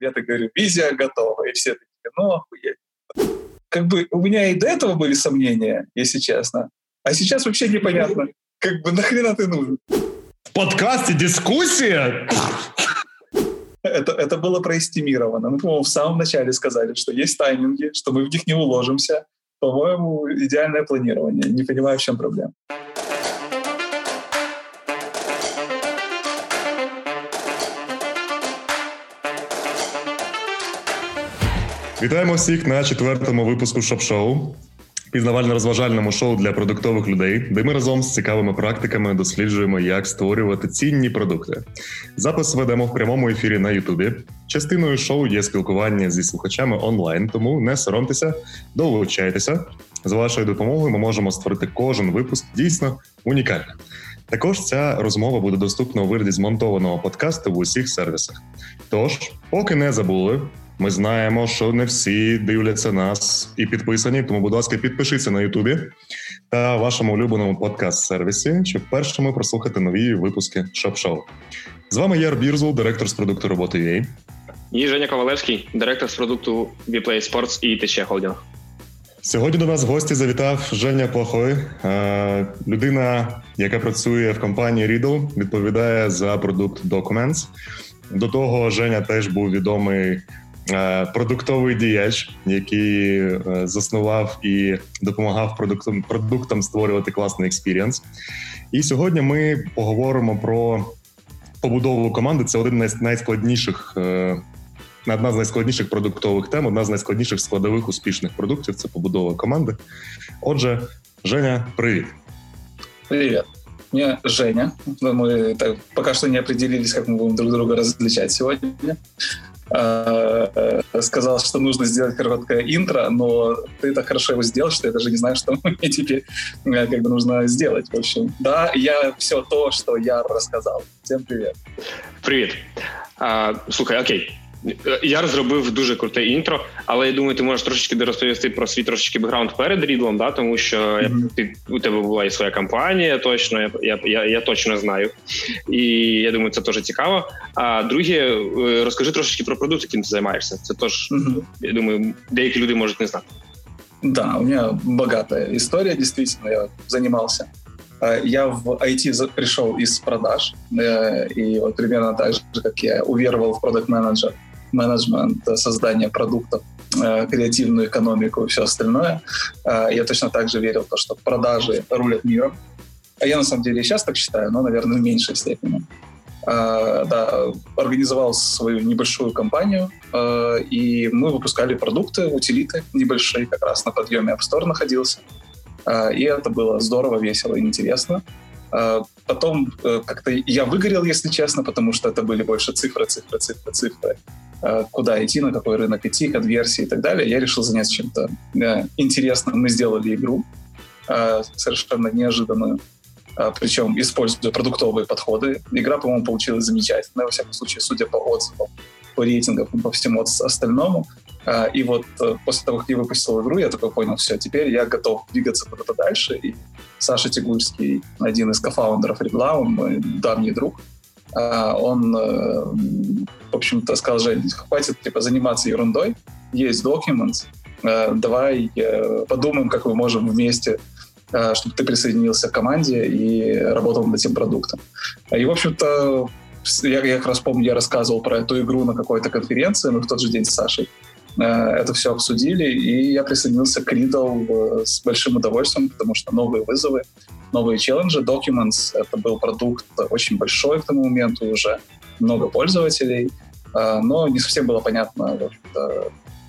Я так говорю, визия готова. И все такие, ну, охуеть. Как бы у меня и до этого были сомнения, если честно. А сейчас вообще непонятно, как бы нахрена ты нужен. В подкасте дискуссия? Это, это было проэстимировано. Мы, по-моему, в самом начале сказали, что есть тайминги, что мы в них не уложимся. По-моему, идеальное планирование. Не понимаю, в чем проблема. Вітаємо всіх на четвертому випуску шоп-шоу, пізнавально-розважальному шоу для продуктових людей, де ми разом з цікавими практиками досліджуємо, як створювати цінні продукти. Запис ведемо в прямому ефірі на Ютубі. Частиною шоу є спілкування зі слухачами онлайн, тому не соромтеся, долучайтеся. З вашою допомогою ми можемо створити кожен випуск дійсно унікальним. Також ця розмова буде доступна у вигляді змонтованого подкасту в усіх сервісах. Тож, поки не забули, ми знаємо, що не всі дивляться нас і підписані. Тому, будь ласка, підпишіться на Ютубі та вашому улюбленому подкаст-сервісі, щоб першими прослухати нові випуски шоп-шоу. З вами Яр Бірзул, директор з продукту роботи. І Женя Ковалевський, директор з продукту Vplay Sports і ТЧ Холдінг. Сьогодні до нас в гості завітав Женя Плохой, людина, яка працює в компанії Riddle, відповідає за продукт Documents. До того Женя теж був відомий Е, продуктовий діяч, який е, заснував і допомагав продуктам продуктам створювати класний експірієнс. І сьогодні ми поговоримо про побудову команди. Це один з найскладніших. Е, одна з найскладніших продуктових тем, одна з найскладніших складових успішних продуктів це побудова команди. Отже, Женя, привіт. Привет. Меня Женя. Мы так, пока что не определились, как мы будем друг друга различать сегодня. Э, сказал, что нужно сделать короткое интро, но ты так хорошо его сделал, что я даже не знаю, что мне теперь э, как бы нужно сделать. В общем, да, я все то, что я рассказал. Всем привет. Привет. А, слухай, окей. Я розробив дуже круте інтро, але я думаю, ти можеш трошечки розповісти про свій трошечки бекграунд перед рідлом, да, тому що mm-hmm. ти у тебе була і своя компанія, точно я, я я, я, точно знаю. І я думаю, це теж цікаво. А друге, е, розкажи трошечки про продукт, яким ти займаєшся. Це теж, mm-hmm. я думаю, деякі люди можуть не знати. Да, у меня богатая история, действительно, я занимался. Я в IT пришел из продаж, э, и вот примерно так же, как я уверовал в продукт менеджер менеджмент, создание продуктов, э, креативную экономику и все остальное. Э, я точно так же верил что продажи рулят миром. А я на самом деле и сейчас так считаю, но, наверное, в меньшей степени. Uh, да, организовал свою небольшую компанию, и мы выпускали продукты, утилиты небольшие, как раз на подъеме App Store находился. И это было здорово, весело и интересно. Потом как-то я выгорел, если честно, потому что это были больше цифры, цифры, цифры, цифры. Э, куда идти, на какой рынок идти, конверсии и так далее, я решил заняться чем-то э, интересным. Мы сделали игру э, совершенно неожиданную, причем используя продуктовые подходы. Игра, по-моему, получилась замечательная, во всяком случае, судя по отзывам, по рейтингам по всему остальному. И вот после того, как я выпустил игру, я такой понял, все, теперь я готов двигаться куда-то дальше. И Саша Тигульский, один из кофаундеров мой давний друг, он в общем-то, сказал, Жень, хватит типа, заниматься ерундой, есть Documents, э, давай э, подумаем, как мы можем вместе э, чтобы ты присоединился к команде и работал над этим продуктом. И, в общем-то, я, я как раз помню, я рассказывал про эту игру на какой-то конференции, мы в тот же день с Сашей это все обсудили, и я присоединился к Riddle с большим удовольствием, потому что новые вызовы, новые челленджи. Documents — это был продукт очень большой к тому моменту уже, много пользователей, а, но не совсем было понятно,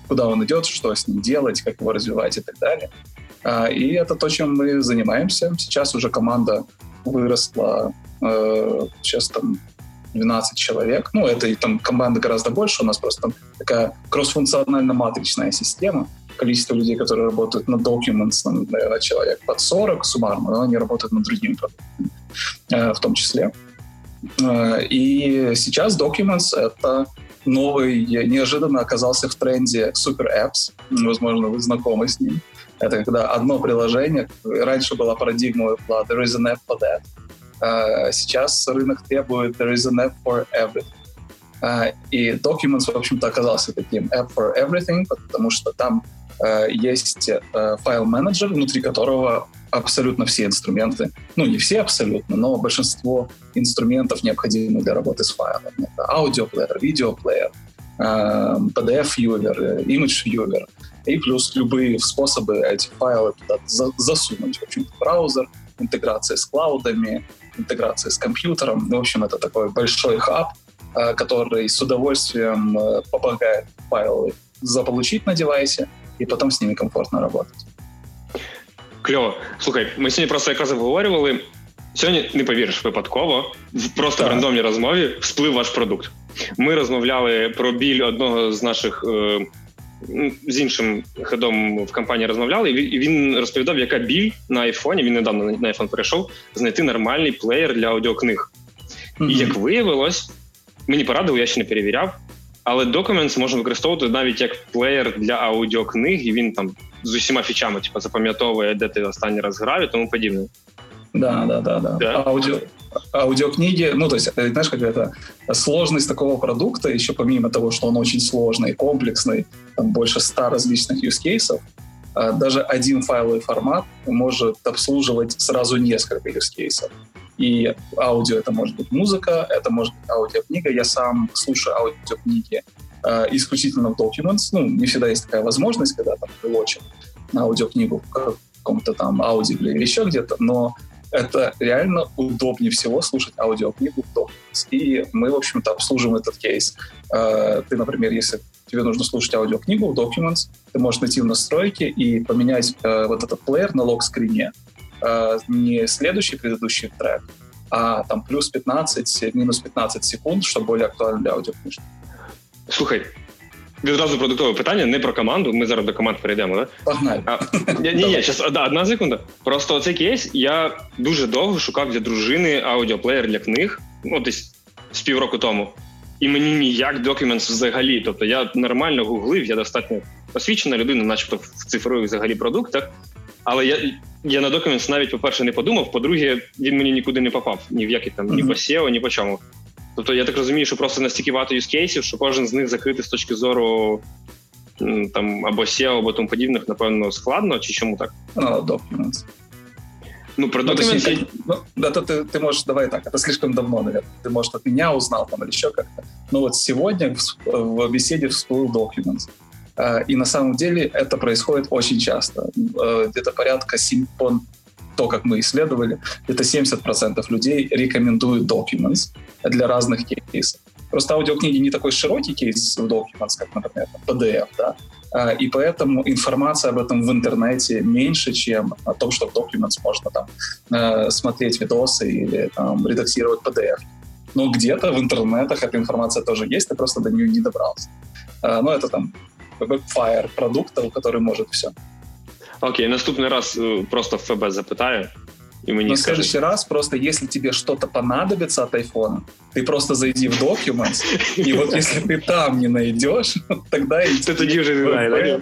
куда он идет, что с ним делать, как его развивать и так далее. И это то, чем мы занимаемся. Сейчас уже команда выросла, э, сейчас там 12 человек. Ну, это и там команда гораздо больше. У нас просто там такая кроссфункционально-матричная система. Количество людей, которые работают на Documents, там, наверное, человек под 40 суммарно, но они работают над продуктами э, в том числе. Э, и сейчас Documents — это новый, неожиданно оказался в тренде Super Apps. Возможно, вы знакомы с ним. Это когда одно приложение, раньше была парадигма была There is an app for that. А сейчас рынок требует There is an app for everything. И Documents, в общем-то, оказался таким app for everything, потому что там есть файл-менеджер, внутри которого абсолютно все инструменты, ну не все абсолютно, но большинство инструментов необходимых для работы с файлами. Это аудиоплеер, видеоплеер, PDF-вьювер, image-вьювер, и плюс любые способы эти файлы туда засунуть. В общем браузер, интеграция с клаудами, интеграция с компьютером. В общем, это такой большой хаб, э, который с удовольствием э, помогает файлы заполучить на девайсе и потом с ними комфортно работать. Кльово. Слухай, ми сьогодні просто якраз обговорювали. Сьогодні не повіриш випадково, просто так. в рандомній розмові всплив ваш продукт. Ми розмовляли про біль одного з наших е, з іншим хедом в компанії розмовляли, і він розповідав, яка біль на айфоні. Він недавно на айфон перейшов знайти нормальний плеєр для аудіокниг. Mm-hmm. І як виявилось, мені порадили, я ще не перевіряв. Але Documents можна використовувати навіть як плеєр для аудіокниг, і він там з усіма фічами, типу, запам'ятовує, де ти останній раз грав і тому подібне. Да, да, да, да. да? Аудио, аудиокниги, ну, то есть, э, знаешь, как это, сложность такого продукта, еще помимо того, что он очень сложный, комплексный, там больше ста различных use cases, э, даже один файловый формат может обслуживать сразу несколько use cases. И аудио это может быть музыка, это может быть аудиокнига. Я сам слушаю аудиокниги э, исключительно в Documents. Ну, не всегда есть такая возможность, когда там прилочим на аудиокнигу в каком-то там аудио или еще где-то, но это реально удобнее всего слушать аудиокнигу в Documents. И мы, в общем-то, обслуживаем этот кейс. Э, ты, например, если тебе нужно слушать аудиокнигу в Documents, ты можешь найти в настройки и поменять э, вот этот плеер на лог-скрине. Э, не следующий предыдущий трек, а там плюс 15, минус 15 секунд, что более актуально для аудиокнижки. Слухай, Відразу продуктове питання, не про команду. Ми зараз до команд перейдемо, да? Погнали. А, ні, ні, ні, щас, да, одна секунда. Просто цей кейс я дуже довго шукав для дружини аудіоплеєр для книг, ну десь з півроку тому. І мені ніяк Documents взагалі. Тобто я нормально гуглив, я достатньо освічена людина, начебто в цифрових взагалі продуктах. Але я я на Documents навіть, по-перше, не подумав. По-друге, він мені нікуди не попав. Ні в який там, ні по SEO, ні по чому. Тобто, я так розумію, що просто настільки багато юзкейсів, що кожен з них закритий з точки зору там або SEO, або тому подібних, напевно, складно, чи чому так? Documents. Ну, про ну, Documents... Ну, да, то ты, ты можешь, давай так, это слишком давно, наверное. Ты, может, от меня узнал там или еще как-то. Но вот сегодня в, в беседе всплыл Documents. И на самом деле это происходит очень часто. Где-то порядка 7, то, как мы исследовали, это 70% людей рекомендуют Documents для разных кейсов. Просто аудиокниги не такой широкий кейс в Documents, как, например, PDF, да, а, и поэтому информация об этом в интернете меньше, чем о том, что в Documents можно там э, смотреть видосы или там, редактировать PDF. Но где-то в интернетах эта информация тоже есть, ты просто до нее не добрался. А, но это там Webfire продукт, который может все. Окей, наступный раз э, просто в ФБ запытаю. И мне Но в следующий раз просто, если тебе что-то понадобится от айфона, ты просто зайди в Documents, и вот если ты там не найдешь, тогда и... Ты тоді не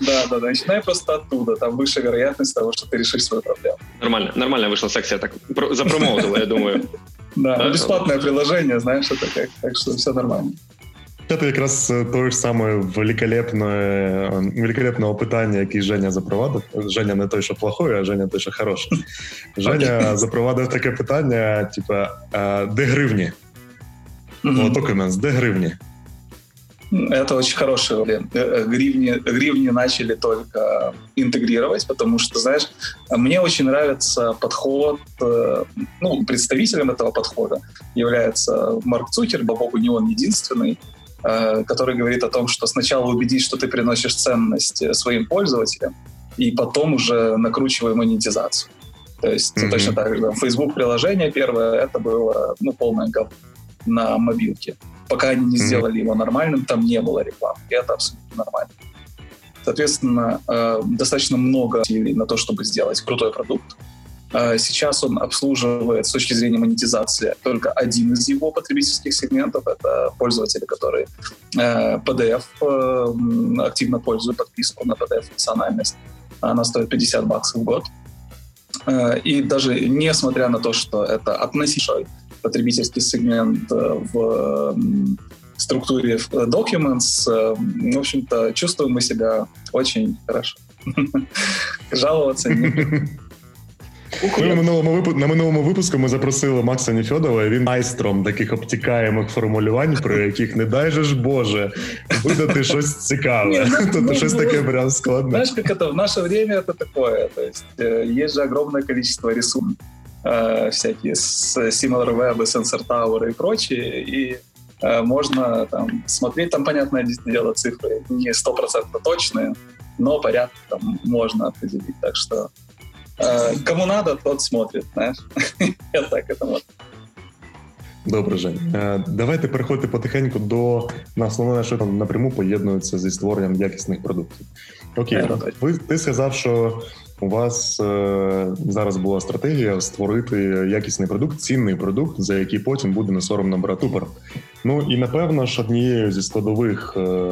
Да, да, да. Начинай просто оттуда. Там выше вероятность того, что ты решишь свою проблему. Нормально, нормально вышла секция, так запромоутила, я думаю. Да, бесплатное приложение, знаешь, это как, так что все нормально. Это якраз то ж саме великолепне, великолепного питання, яке Женя запровадив. Женя не той, що плохой, а Женя той, що хороший. Женя запровадив таке питання: типа, де гривні? Mm-hmm. Вот де гривні? Это очень хороший вариант. Э, э, гривни, гривни начали только интегрировать, потому что, знаешь, мне очень нравится подход, э, ну, представителем этого подхода является Марк Цукер, богу не он единственный, Э, который говорит о том, что сначала убедись, что ты приносишь ценность э, своим пользователям, и потом уже накручивай монетизацию. То есть mm-hmm. точно так же. Facebook приложение первое это было ну, полное говно на мобилке. Пока они не mm-hmm. сделали его нормальным, там не было рекламы. И это абсолютно нормально. Соответственно, э, достаточно много усилий на то, чтобы сделать крутой продукт. А, сейчас он обслуживает с точки зрения монетизации только один из его потребительских сегментов. Это пользователи, которые э, PDF э, активно пользуют подписку на PDF-функциональность. Она стоит 50 баксов в год. Э, и даже несмотря на то, что это относительно потребительский сегмент в структуре documents. В общем-то, чувствуем мы себя очень хорошо. Жаловаться не Ну, на минулому випуску на минулому випуску ми запросили Макса Ніфьодова, і він майстром таких обтікаємих формулювань, про яких не дай же ж Боже видати щось цікаве. Ну, тобто ну, щось таке прям складне. Знаешь, как это в наше время это такое. То есть э, есть же огромное количество рисунков, э, всякие с Similar Web, Sensor Tower и прочие, и э, можно там смотреть, там, понятное дело, цифры не стопроцентно точные, но порядок там можно определить. Так что Э, кому надо, тот смотрит, знаєш. Я так это можу. Добре, Жень. Е, давайте переходити потихеньку до на основне, що там напряму поєднується зі створенням якісних продуктів. Окей, ви ти сказав, що у вас е, зараз була стратегія створити якісний продукт, цінний продукт, за який потім буде не соромно брати упор. Ну і напевно ж однією зі складових е,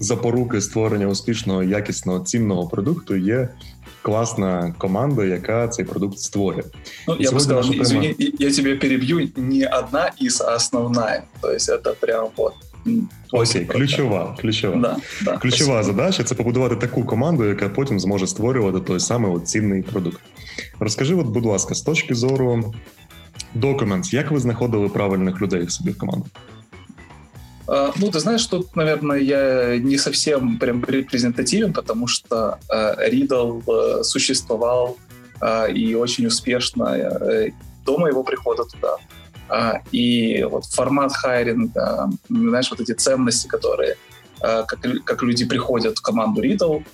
запоруки створення успішного, якісного цінного продукту є класна команда, яка цей продукт створює. Ну, я бы сказал, тема... извини, я тебе перебью, не одна из, а основная. То есть это прям вот Окей, ключова, ключова. Да, да, ключова спасибо. задача це побудувати таку команду, яка потім зможе створювати той самий от цінний продукт. Розкажи, от, будь ласка, з точки зору Documents, як ви знаходили правильних людей собі в команду? А, ну, ты знаешь, тут, наверное, я не совсем прям репрезентативен, потому что Ридл э, существовал э, и очень успешно э, до моего прихода туда. А, и вот формат хайринга, знаешь, вот эти ценности, которые, как, как люди приходят в команду Riddle,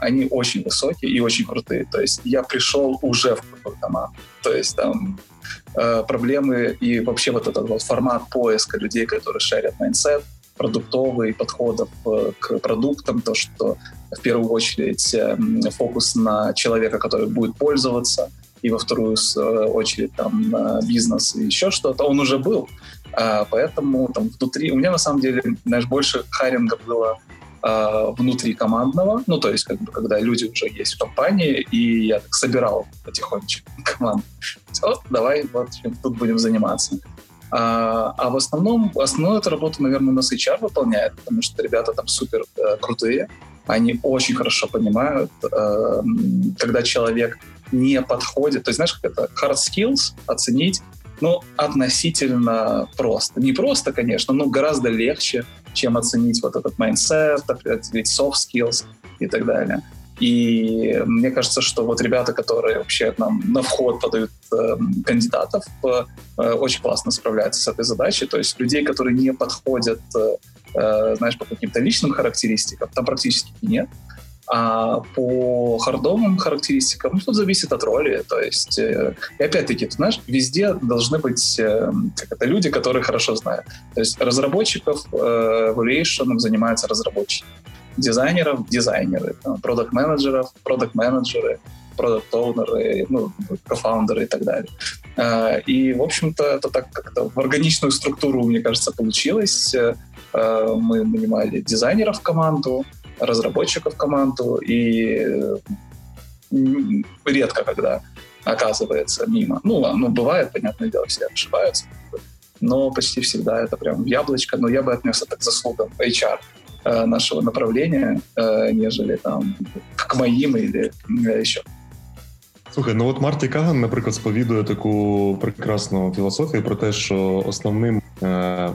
они очень высокие и очень крутые. То есть я пришел уже в крутую команду. То есть там Э, проблемы и вообще вот этот вот формат поиска людей, которые шарят mindset, продуктовый подходов э, к продуктам, то, что в первую очередь эм, фокус на человека, который будет пользоваться, и во вторую э, очередь там бизнес и еще что-то, он уже был. А, поэтому там внутри... У меня на самом деле, знаешь, больше hiring а было э, внутри командного, ну, то есть, как бы, когда люди уже есть в компании, и я так собирал потихонечку команду. Все, давай, вот, тут будем заниматься. А, а в основном, основную эту работу, наверное, у нас HR выполняет, потому что ребята там супер э, крутые, они очень хорошо понимают, э, когда человек не подходит, то есть, знаешь, как это, hard skills оценить, ну, относительно просто. Не просто, конечно, но гораздо легче, чем оценить вот этот mindset, определить soft skills и так далее. И мне кажется, что вот ребята, которые вообще нам на вход подают э, кандидатов, э, очень классно справляются с этой задачей. То есть людей, которые не подходят, э, э знаешь, по каким-то личным характеристикам, там практически нет. А по хардовым характеристикам, ну, тут зависит от роли. То есть, э, и опять-таки, ты знаешь, везде должны быть э, как это, люди, которые хорошо знают. То есть разработчиков э, evaluation занимаются разработчики. Дизайнеров — дизайнеры. Продакт-менеджеров — продакт-менеджеры продукт-оунеры, ну, кофаундеры и так далее. Э, и, в общем-то, это так как-то в органичную структуру, мне кажется, получилось. Э, мы нанимали дизайнеров в команду, разработчиков в команду, и редко когда оказывается мимо. Ну, ну, бывает, понятное дело, все ошибаются, но почти всегда это прям яблочко, но я бы отнес это к заслугам HR э, нашего направления, э, нежели там к моим или еще. Слухай, ну от Марті Каган, наприклад, сповідує таку прекрасну філософію про те, що основним е,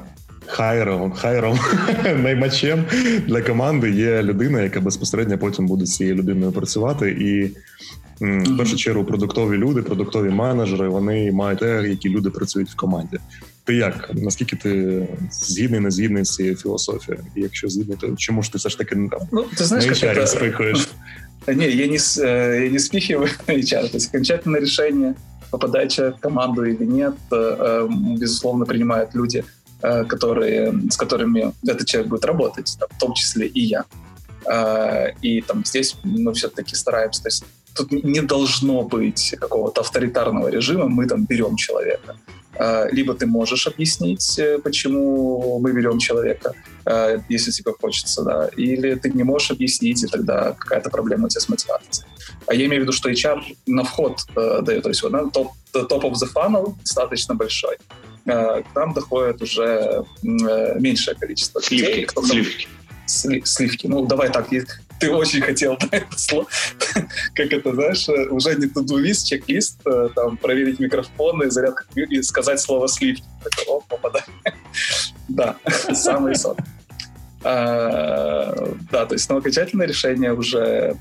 хайром, хайром наймачем для команди є людина, яка безпосередньо потім буде з цією людиною працювати. І в першу чергу продуктові люди, продуктові менеджери, вони мають те, які люди працюють в команді. Ти як? Наскільки ти згідний, не згідний з цією філософією? І якщо згідний, то чому ж ти все ж таки ну, ну ти знаєш, на HR это... спихуєш? Не, я не, э, я не спихиваю HR. То есть окончательное решение, попадает человек в команду или нет, э, э, безусловно, принимают люди, которые, с которыми этот человек будет работать, в том числе и я. И там здесь мы все-таки стараемся, то есть тут не должно быть какого-то авторитарного режима, мы там берем человека. Либо ты можешь объяснить, э, почему мы берем человека, если тебе хочется, да, или ты не можешь объяснить, и тогда какая-то проблема у тебя с мотивацией. А я имею в виду, что HR на вход э, дает, то есть да, топ, топ of the funnel достаточно большой. К нам доходит уже меньшее количество сливки, людей. Кто сливки. Сли, сливки. Ну, давай так, ты очень хотел да, это слово. как это, знаешь, уже не туду-лист, чек-лист, там, проверить микрофоны, зарядку и сказать слово сливки. Так, о, попадание. да, самый сон. А, да, то есть но окончательное решение уже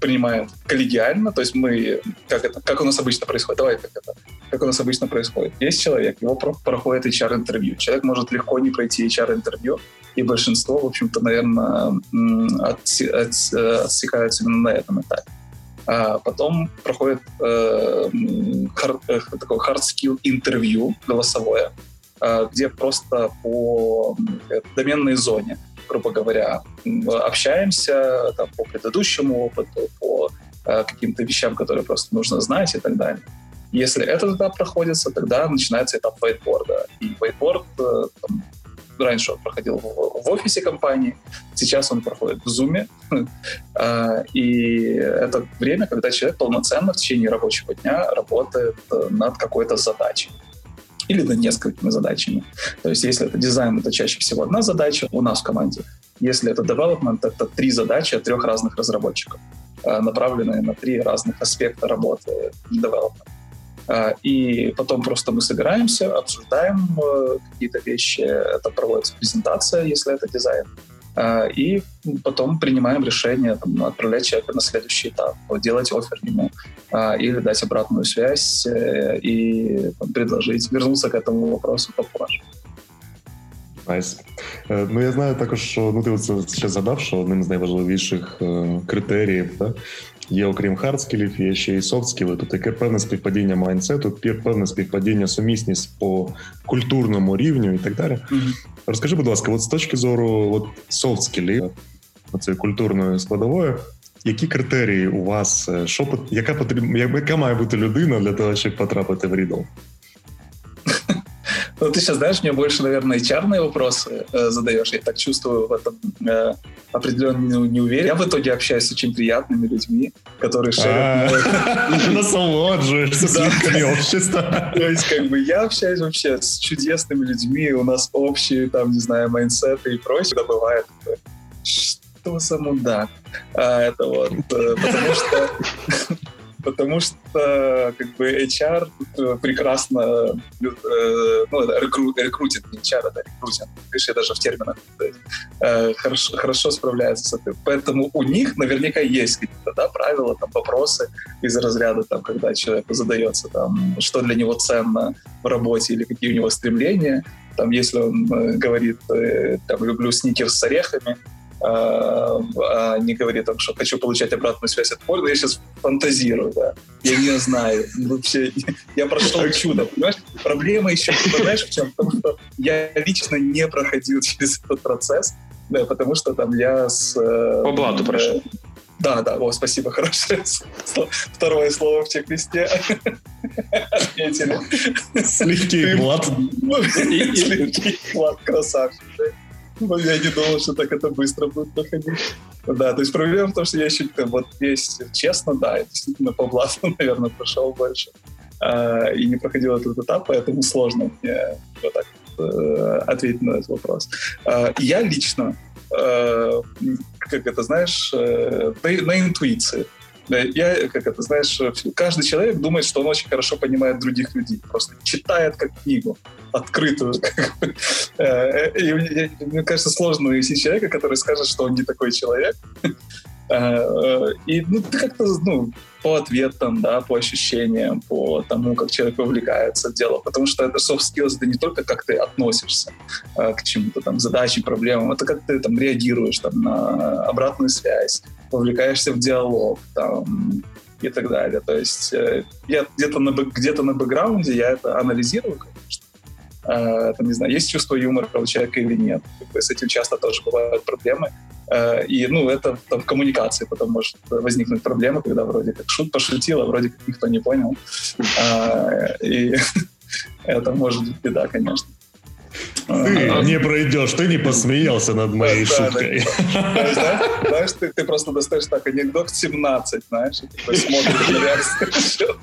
принимаем коллегиально, то есть мы, как это, как у нас обычно происходит, давай как это, как у нас обычно происходит. Есть человек, его проходит HR-интервью. Человек может легко не пройти HR-интервью, и большинство, в общем-то, наверное, отсекаются именно на этом этапе. А потом проходит э, э, hard skill интервью голосовое, э, где просто по э, доменной зоне грубо говоря, общаемся там, по предыдущему опыту, по э, каким-то вещам, которые просто нужно знать и так далее. Если этот этап проходится, тогда начинается этап whiteboard. И whiteboard э, там, раньше он проходил в, в офисе компании, сейчас он проходит в Zoom. Э, и это время, когда человек полноценно в течение рабочего дня работает э, над какой-то задачей или над несколькими задачами. То есть если это дизайн, это чаще всего одна задача у нас в команде. Если это development, это три задачи от трех разных разработчиков, э, направленные на три разных аспекта работы development. Э, и потом просто мы собираемся, обсуждаем э, какие-то вещи, это проводится презентация, если это дизайн, и потом принимаем решение там, отправлять человека на следующий этап, делать офер ему или дать обратную связь э, и там, предложить вернуться к этому вопросу попозже. Найс. Nice. Ну, я знаю також, що ну ти оце ще згадав, що одним з найважливіших е, критеріїв да, є, окрім хардскілів, є ще і софтскіли. Тут таке певне співпадіння майнсету, певне співпадіння сумісність по культурному рівню і так далі. Mm-hmm. Розкажи, будь ласка, от з точки зору от софт-скілів, цієї культурної складової, які критерії у вас, е, що яка потрібна, яка має бути людина для того, щоб потрапити в Рідл? Ну, ты сейчас, знаешь, мне больше, наверное, HR вопросы э, задаешь. Я так чувствую в этом э, определенную неуверенность. Я в итоге общаюсь с очень приятными людьми, которые шерят... А, насолоджуешься сливками общества. То есть, как бы, я общаюсь вообще с чудесными людьми, у нас общие, там, не знаю, майнсеты и прочее. Да, бывает, за мудак? А, это вот, э, потому что потому что как бы HR э, прекрасно, э, ну, это рекру, рекрутинг, не HR, это рекрутинг, видишь, я даже в терминах э, хорошо, хорошо справляется с этим. Поэтому у них наверняка есть какие-то да, правила, там, вопросы из разряда, там, когда человеку задается, там, что для него ценно в работе или какие у него стремления. Там, если он говорит, там, люблю сникерс с орехами, а, а не говорит, там, что хочу получать обратную связь от пользы. Я сейчас фантазирую, да. Я не знаю. Вообще, я прошел чудо, понимаешь? Проблема еще, понимаешь, в чем? Потому что я лично не проходил через этот процесс, да, потому что там я с... Э, По блату прошел. Да, да, о, спасибо, хорошее второе слово в чек-листе. Отметили. Слегкий блат. Слегкий блат, красавчик. Но я не думал, что так это быстро будет проходить. Да, то есть проблема в том, что я еще вот весь честно, да, я действительно по блату, наверное, прошел больше. А, и не проходил этот этап, поэтому сложно мне вот так э, ответить на этот вопрос. А, я лично, э, как это знаешь, э, на, на интуиции. Я, как это, знаешь, каждый человек думает, что он очень хорошо понимает других людей. Просто читает как книгу открытую. Э, и мне кажется, сложно найти человека, который скажет, что он не такой человек. Э, и ну, ты как-то ну, по ответам, да, по ощущениям, по тому, как человек вовлекается в дело. Потому что это soft skills, это не только как ты относишься э, к чему-то там, задаче, проблемам, это как ты там реагируешь там, на обратную связь, вовлекаешься в диалог там, и так далее. То есть э, я где-то на, где-то на бэкграунде я это анализирую, конечно, э, там, не знаю, есть чувство юмора у человека или нет. С этим часто тоже бывают проблемы. Э, и, ну, это там, в коммуникации потом может возникнуть проблема, когда вроде как шут пошутил, а вроде как никто не понял. Э, и это может быть беда, конечно. Ты не пройдешь, ты не посмеялся над моей шуткой. Знаешь, ты просто достаешь так анекдот 17, знаешь, и смотришь на реакцію.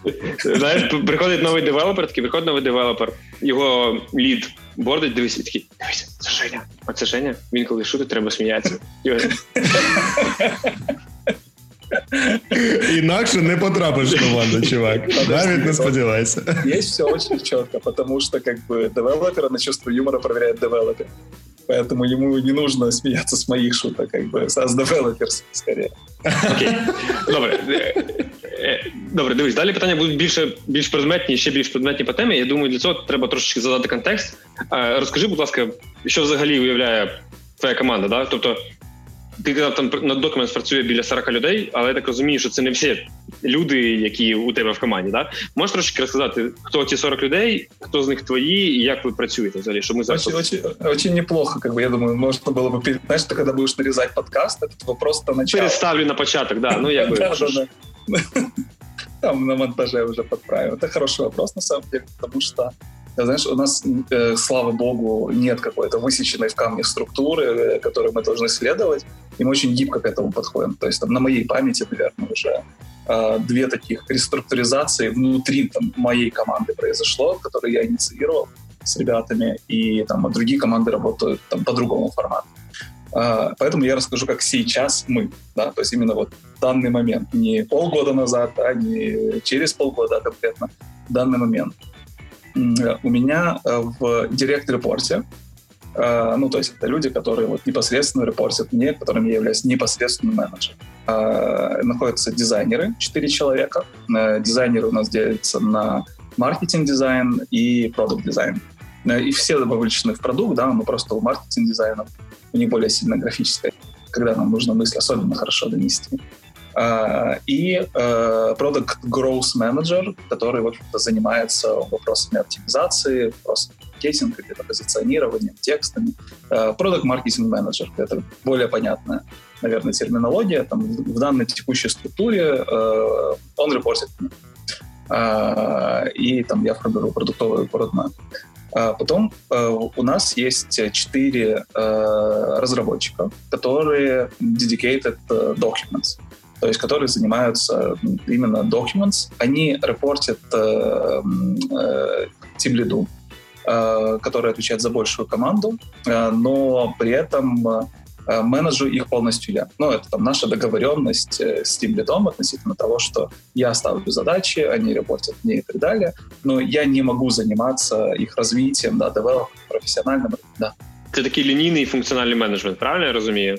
Знаєш, приходить новий девелопер, такий приходить новий девелопер, його лід бордить, дивись, і такий, дивись, це Женя. А це Женя? Він коли шутить, треба сміятися. Інакше не потрапиш в команду, чувак. Навіть не сподівайся. Есть все очень четко, потому что как бы девелопера на чувство юмора проверяет девелопер. Поэтому ему не нужно смеяться с моих шуток, как бы, as developers, скорее. Окей. Добре. Добре, дивись, далі питання будуть більше більш предметні, ще більш предметні по темі. Я думаю, для цього треба трошечки задати контекст. Розкажи, будь ласка, що взагалі уявляє твоя команда? Да? Тобто, ти казав, там на документ працює біля 40 людей, але я так розумію, що це не всі люди, які у тебе в команді. Да? Можеш трошки розказати, хто ці 40 людей, хто з них твої, і як ви працюєте взагалі? Щоб ми зараз... Очень, очень, очень неплохо, как бы, я думаю, можно было бы, знаешь, ты когда будешь нарезать подкаст, этот вопрос на начало. Переставлю на початок, да, ну я бы... Там на монтаже уже подправим. Это хороший вопрос, на самом деле, потому что знаешь, у нас, э, слава богу, нет какой-то высеченной в камне структуры, э, которой мы должны следовать, и мы очень гибко к этому подходим. То есть там, на моей памяти, наверное, уже э, две таких реструктуризации внутри там, моей команды произошло, которые я инициировал с ребятами, и там а другие команды работают там, по другому формату. Uh, поэтому я расскажу, как сейчас мы, да, то есть именно вот данный момент, не полгода назад, а не через полгода, а конкретно данный момент. У меня э, в директ-репорте, э, ну, то есть это люди, которые вот непосредственно репортят мне, которыми я являюсь непосредственным менеджером. Э, находятся дизайнеры, 4 человека. Дизайнеры у нас делятся на маркетинг-дизайн и продукт-дизайн. И все вовлечены в продукт, да, мы просто у маркетинг-дизайна, у них более сильно графическая, когда нам нужно мысль особенно хорошо донести. А, и э, Product Growth Manager, который, в общем-то, занимается вопросами оптимизации, вопросами маркетинга, где-то позиционированием, текстами. Э, Product Marketing Manager — это более понятная, наверное, терминология. Там, в данной текущей структуре э, он репортит мне. И там я формирую продуктовый roadmap. А потом у нас есть четыре разработчика, которые dedicated documents то есть которые занимаются именно documents, они репортят э, э, Team Lead, э, который отвечает за большую команду, э, но при этом э, менеджу их полностью я. Ну, это там наша договоренность э, с Team Lead относительно того, что я ставлю задачи, они репортят мне и так далее, но я не могу заниматься их развитием, да, девелопом, профессиональным, да. Це такий лінійний функціональний менеджмент, правильно я розумію?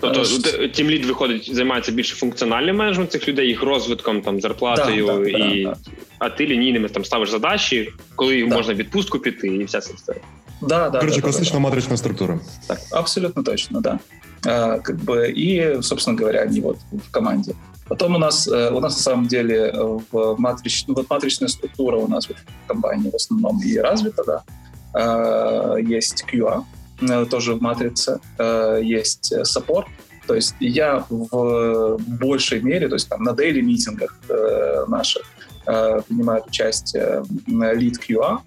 Тобто тім лід виходить, займається більше функціональним менеджментом цих людей, їх розвитком, там зарплатою, да, да, і да, а ти лінійними там ставиш задачі, коли можна відпустку піти, і вся ця історія. Да, да, Короче, да, классичная да, матричная структура. Так, абсолютно точно, да. А, как бы, и, собственно говоря, они вот в команде. Потом у нас, э, у нас на самом деле в матрич, ну, вот матричная структура у нас в компании в основном и развита, да. А, есть QA, Э, тоже в матрице, э, есть саппорт. То есть я в большей мере, то есть там на daily meeting ах э, наших принимает участие лид QA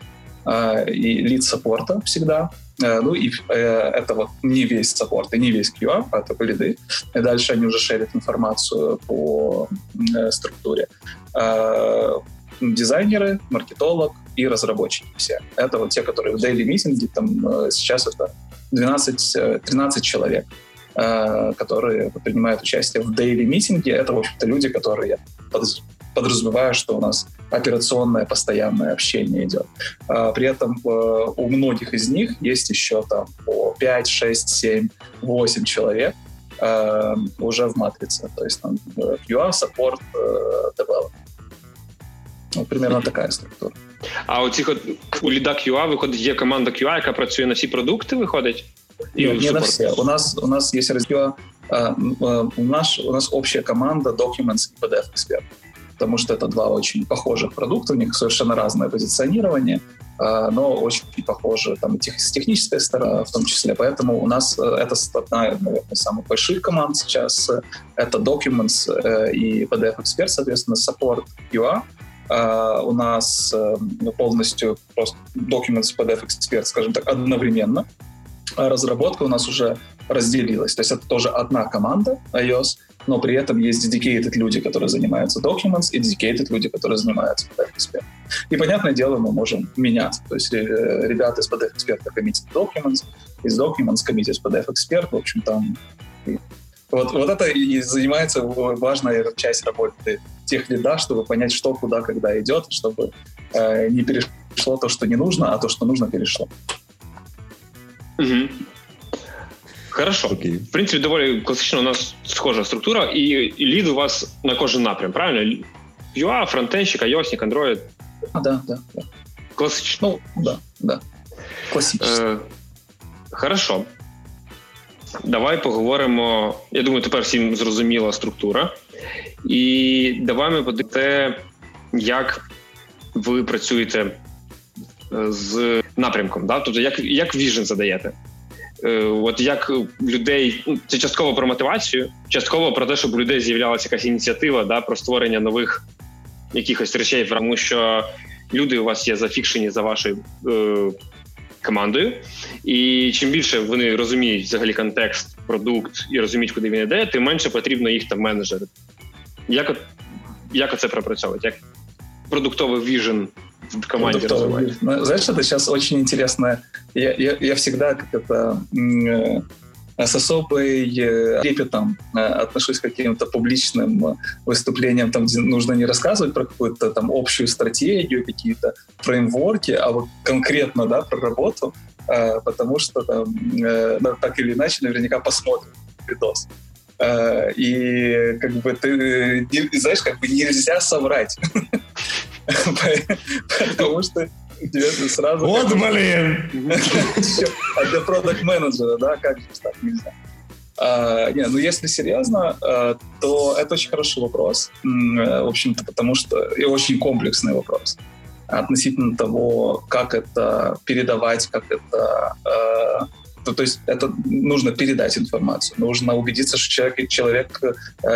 и лид саппорта всегда. Ну и это вот не весь саппорт и не весь QA, а это лиды. И дальше они уже шерят информацию по структуре. Дизайнеры, маркетолог, и разработчики все. Это вот те, которые в daily митинге, там э, сейчас это 12-13 э, человек, э, которые принимают участие в daily митинге. Это, в общем-то, люди, которые я подразумеваю, что у нас операционное постоянное общение идет. При этом у многих из них есть еще там по 5, 6, 7, 8 человек уже в матрице. То есть там QA, support, development. Вот примерно такая структура. А оці у лідах QA виходить, є команда QA, яка працює на всі продукти, виходить? І Нет, не на все. У нас, у нас есть раздел, у нас, у нас общая команда Documents и PDF Expert. Потому что это два очень похожих продукта, у них совершенно разное позиционирование, но очень похожи там, с технической стороны в том числе. Поэтому у нас э, это одна, наверное, из самых больших команд сейчас. Это Documents э, и PDF Expert, соответственно, Support QA — у нас полностью просто Documents PDF Expert, скажем так, одновременно. А разработка у нас уже разделилась. То есть это тоже одна команда iOS, но при этом есть dedicated люди, которые занимаются documents, и dedicated люди, которые занимаются PDF Expert. И, понятное дело, мы можем меняться. То есть э, ребята из PDF Expert коммитят documents, из documents коммитят PDF Expert. В общем, там вот, вот это и занимается важная часть работы тех лида, чтобы понять, что куда, когда идет, чтобы э, не перешло то, что не нужно, а то, что нужно, перешло. Угу. Хорошо. Okay. В принципі, доволі класично у нас схожа структура, і, і лід у вас на кожен напрям, правильно? UA, фронтенщик, iOS, Android. А, да, да, да. Класично. Ну, да, да. Класично. Е, Хорошо. Давай поговоримо. Я думаю, тепер всім зрозуміла структура. І давай ми подивимося, як ви працюєте е, з напрямком. Да? Тобто, як як віжен задаєте? Е, от як людей ну, це частково про мотивацію, частково про те, щоб у людей з'являлася якась ініціатива да, про створення нових якихось речей, тому що люди у вас є зафікшені за вашою е, командою, і чим більше вони розуміють взагалі контекст, продукт і розуміють, куди він йде, тим менше потрібно їх там менеджерити. Як як це пропрацьовувати? Як продуктовий віжен в команде развивать. Ну, знаешь, это сейчас очень интересно. Я, я, я всегда как это с особой трепетом э, отношусь к каким-то публичным выступлениям, там, где нужно не рассказывать про какую-то там общую стратегию, какие-то фреймворки, а вот конкретно, да, про работу, э, потому что там, э, так или иначе, наверняка посмотрим видос. И как бы ты, знаешь, как бы нельзя соврать. Потому что тебе сразу... Вот, блин! А для продукт менеджера да, как же так нельзя? А, не, ну если серьезно, а, то это очень хороший вопрос, в общем-то, потому что и очень комплексный вопрос относительно того, как это передавать, как это а, то, то есть это нужно передать информацию, нужно убедиться, что человек, человек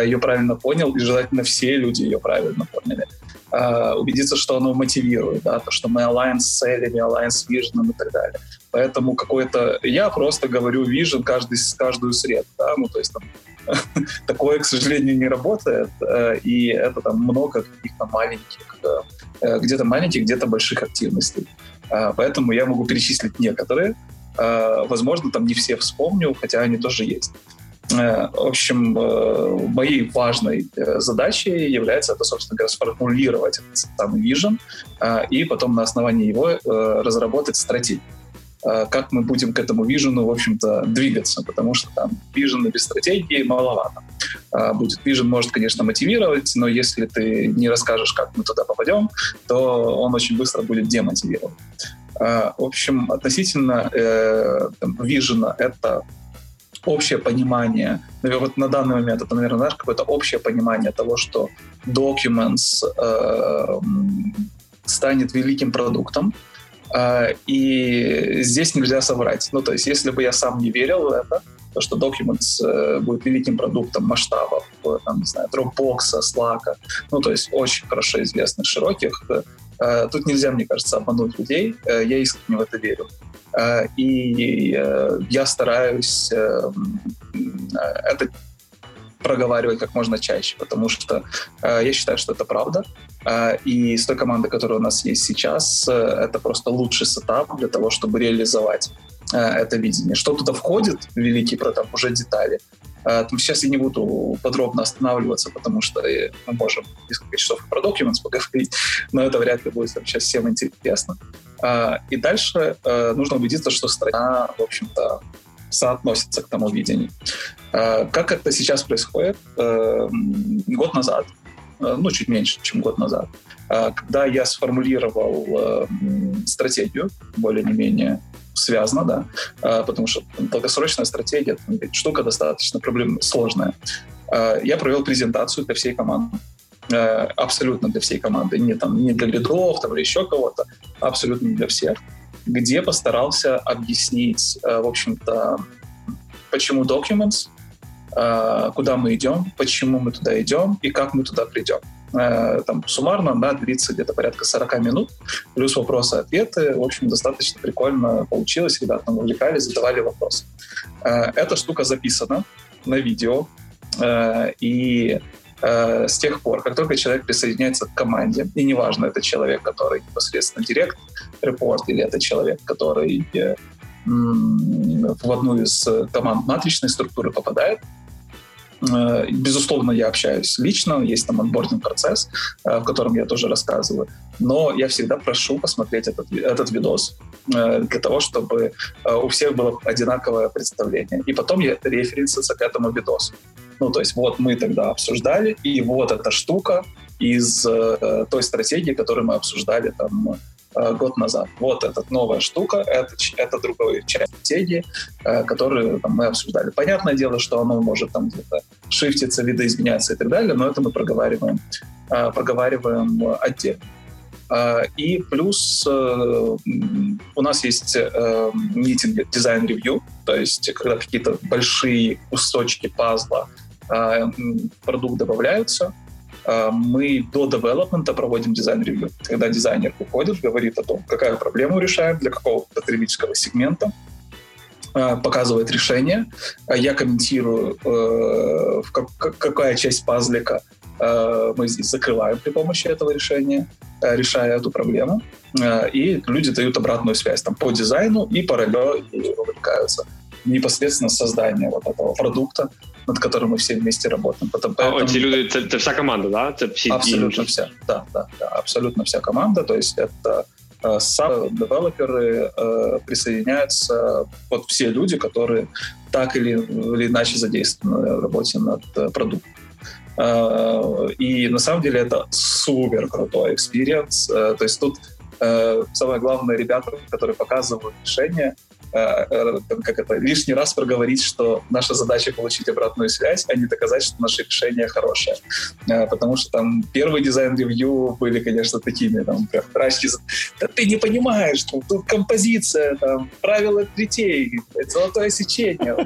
ее правильно понял, и желательно все люди ее правильно поняли. Э, убедиться, что оно мотивирует, да, то, что мы alliance с целями, alliance с vision и так далее. Поэтому какой-то... Я просто говорю vision каждый, каждую среду, да, ну, то есть там такое, к сожалению, не работает, э, и это там много каких-то маленьких, э, где-то маленьких, где-то больших активностей. Поэтому я могу перечислить некоторые, возможно, там не все вспомню, хотя они тоже есть. Э, в общем, э, моей важной э, задачей является это, собственно говоря, сформулировать этот самый vision и потом на основании его разработать стратегию как мы будем к этому вижену, в общем-то, двигаться, потому что там вижена без стратегии маловато. Будет вижен может, конечно, мотивировать, но если ты не расскажешь, как мы туда попадем, то он очень быстро будет демотивирован. В общем, относительно вижена это общее понимание, наверное, вот на данный момент это, наверное, знаешь, какое-то общее понимание того, что Documents э, станет великим продуктом, э, и здесь нельзя соврать. Ну, то есть, если бы я сам не верил в это, то, что Documents э, будет великим продуктом масштабов, э, там, не знаю, Dropbox, Slack, ну, то есть очень хорошо известных, широких, э, тут нельзя, мне кажется, обмануть людей, э, я искренне в это верю. Э, и э, я стараюсь э, это проговаривать как можно чаще, потому что я считаю, что это правда. И с той командой, которая у нас есть сейчас, это просто лучший сетап для того, чтобы реализовать это видение. Что туда входит, великий про там уже детали, там сейчас я не буду подробно останавливаться, потому что мы можем несколько часов про Documents поговорить, но это вряд ли будет сейчас всем интересно. И дальше э, нужно убедиться, что страна, в общем-то, соотносится к тому видению. Как это сейчас происходит? Э, год назад, э, ну, чуть меньше, чем год назад, когда я сформулировал стратегию, более-менее связано, да, потому что долгосрочная стратегия, штука достаточно проблем сложная. Я провел презентацию для всей команды. Э, абсолютно для всей команды, не, там, не для лидов там, или еще кого-то, абсолютно для всех, где постарался объяснить, э, в общем-то, почему Documents, э, куда мы идем, почему мы туда идем и как мы туда придем. Э, там суммарно да, длится где-то порядка 40 минут, плюс вопросы-ответы. В общем, достаточно прикольно получилось. Ребята там увлекались, задавали вопросы. Э, эта штука записана на видео. Э, и с тех пор, как только человек присоединяется к команде, и неважно, это человек, который непосредственно директ репорт, или это человек, который в одну из команд матричной структуры попадает, безусловно, я общаюсь лично, есть там отборный процесс, э, в котором я тоже рассказываю. Но я всегда прошу посмотреть этот, этот видос э, для того, чтобы у всех было одинаковое представление. И потом я референситься к этому видосу. Ну, то есть вот мы тогда обсуждали, и вот эта штука из той стратегии, которую мы обсуждали там Э, год назад. Вот эта новая штука, это, это другая часть стратегии, э, которую там, мы обсуждали. Понятное дело, что оно может там где-то shift иться, видоизменяться и так далее, но это мы проговариваем, э, проговариваем отдельно. И плюс у нас есть meeting design review, то есть когда какие-то большие кусочки пазла продукт добавляются, мы до development а проводим design review, когда дизайнер уходит, говорит о том, какая проблему решаем для какого потребительского сегмента, а, показывает решение, а я комментирую, э, какая часть пазлика э, мы здесь закрываем при помощи этого решения, э, решая эту проблему, и люди дают обратную связь там, по дизайну и параллельно вовлекаются непосредственно создание вот этого продукта, над которым мы все вместе работаем. Потом, поэтому... Эти люди, это, это вся команда, да? Это все абсолютно вся, да, да, да, абсолютно вся команда, то есть это э, сам девелоперы э, присоединяются вот все люди, которые так или, или иначе задействованы в работе над э, продуктом. Э, и на самом деле это супер крутой experience. Э, то есть тут э, самое главное ребята, которые показывают решение, как это, лишний раз проговорить, что наша задача получить обратную связь, а не доказать, что наше решение хорошее. Э, потому что там первый design review были, конечно, такими, там, прям, срачки, да ты не понимаешь, там, тут композиция, там, правила третей, золотое сечение.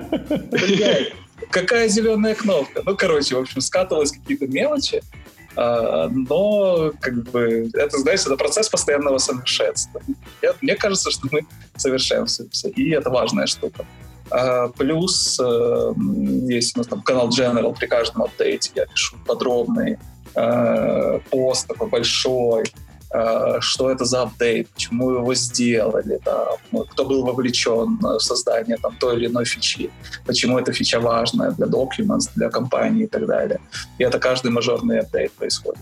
Блядь, какая зеленая кнопка? Ну, короче, в общем, скатывалось какие-то мелочи, но как бы это, знаешь, это процесс постоянного совершенства. Я, мне кажется, что мы совершенствуемся, и это важная штука. А, плюс э, есть у нас там канал General, при каждом апдейте я пишу подробный э, пост такой большой, Э, что это за апдейт, почему его сделали, там, ну, кто был вовлечен в создание там, той или иной фичи, почему эта фича важная для Documents, для компании и так далее. И это каждый мажорный апдейт происходит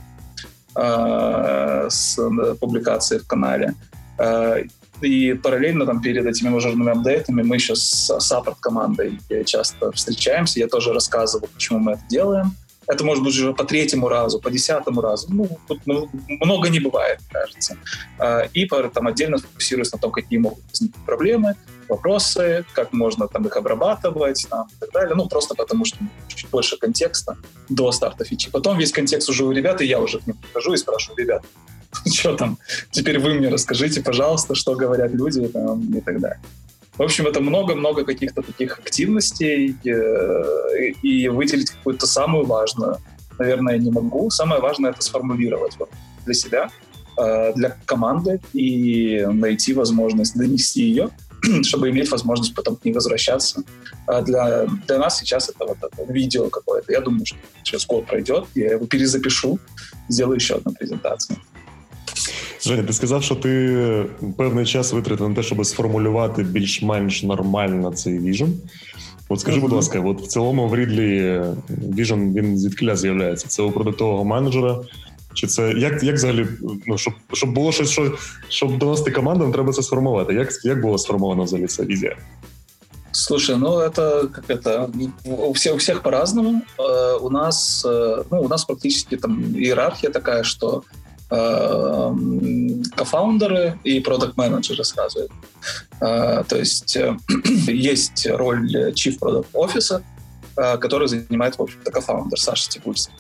э, с публикацией в канале. Э, и параллельно там перед этими мажорными апдейтами мы еще с саппорт-командой часто встречаемся. Я тоже рассказываю, почему мы это делаем. Это может быть уже по третьему разу, по десятому разу. Ну, тут много не бывает, кажется. А, и там отдельно фокусируюсь на том, какие могут возникнуть проблемы, вопросы, как можно там их обрабатывать там, и так далее. Ну, просто потому что чуть больше контекста до старта фичи. Потом весь контекст уже у ребят, и я уже к ним прихожу и спрашиваю, ребят, что там, теперь вы мне расскажите, пожалуйста, что говорят люди там, и так далее. В общем, это много-много каких-то таких активностей, э, и выделить какую-то самую важную, наверное, не могу. Самое важное — это сформулировать вот, для себя, э, для команды и найти возможность донести ее, чтобы иметь возможность потом к ней возвращаться. А для, для нас сейчас это вот это видео какое-то. Я думаю, что сейчас год пройдет, я его перезапишу, сделаю еще одну презентацию. Женя, ти сказав, що ти певний час витратив на те, щоб сформулювати більш-менш нормально цей віжн. От скажи, будь ласка, от в цілому в Рідлі віжн він звідкиля з'являється? Це у продуктового менеджера? Чи це як як взагалі, ну щоб щоб було щось, що щоб донести командам, треба це сформувати? Як як було сформовано взагалі ця візія? Слушай, ну это как это у всех у всех по-разному. Э, у нас э, ну у нас практически там иерархия такая, что Э, кофаундеры и продукт-менеджеры сразу. Э, то есть э, есть роль Chief Product Office, который занимает, в общем-то, кофаундер Саша Степульский.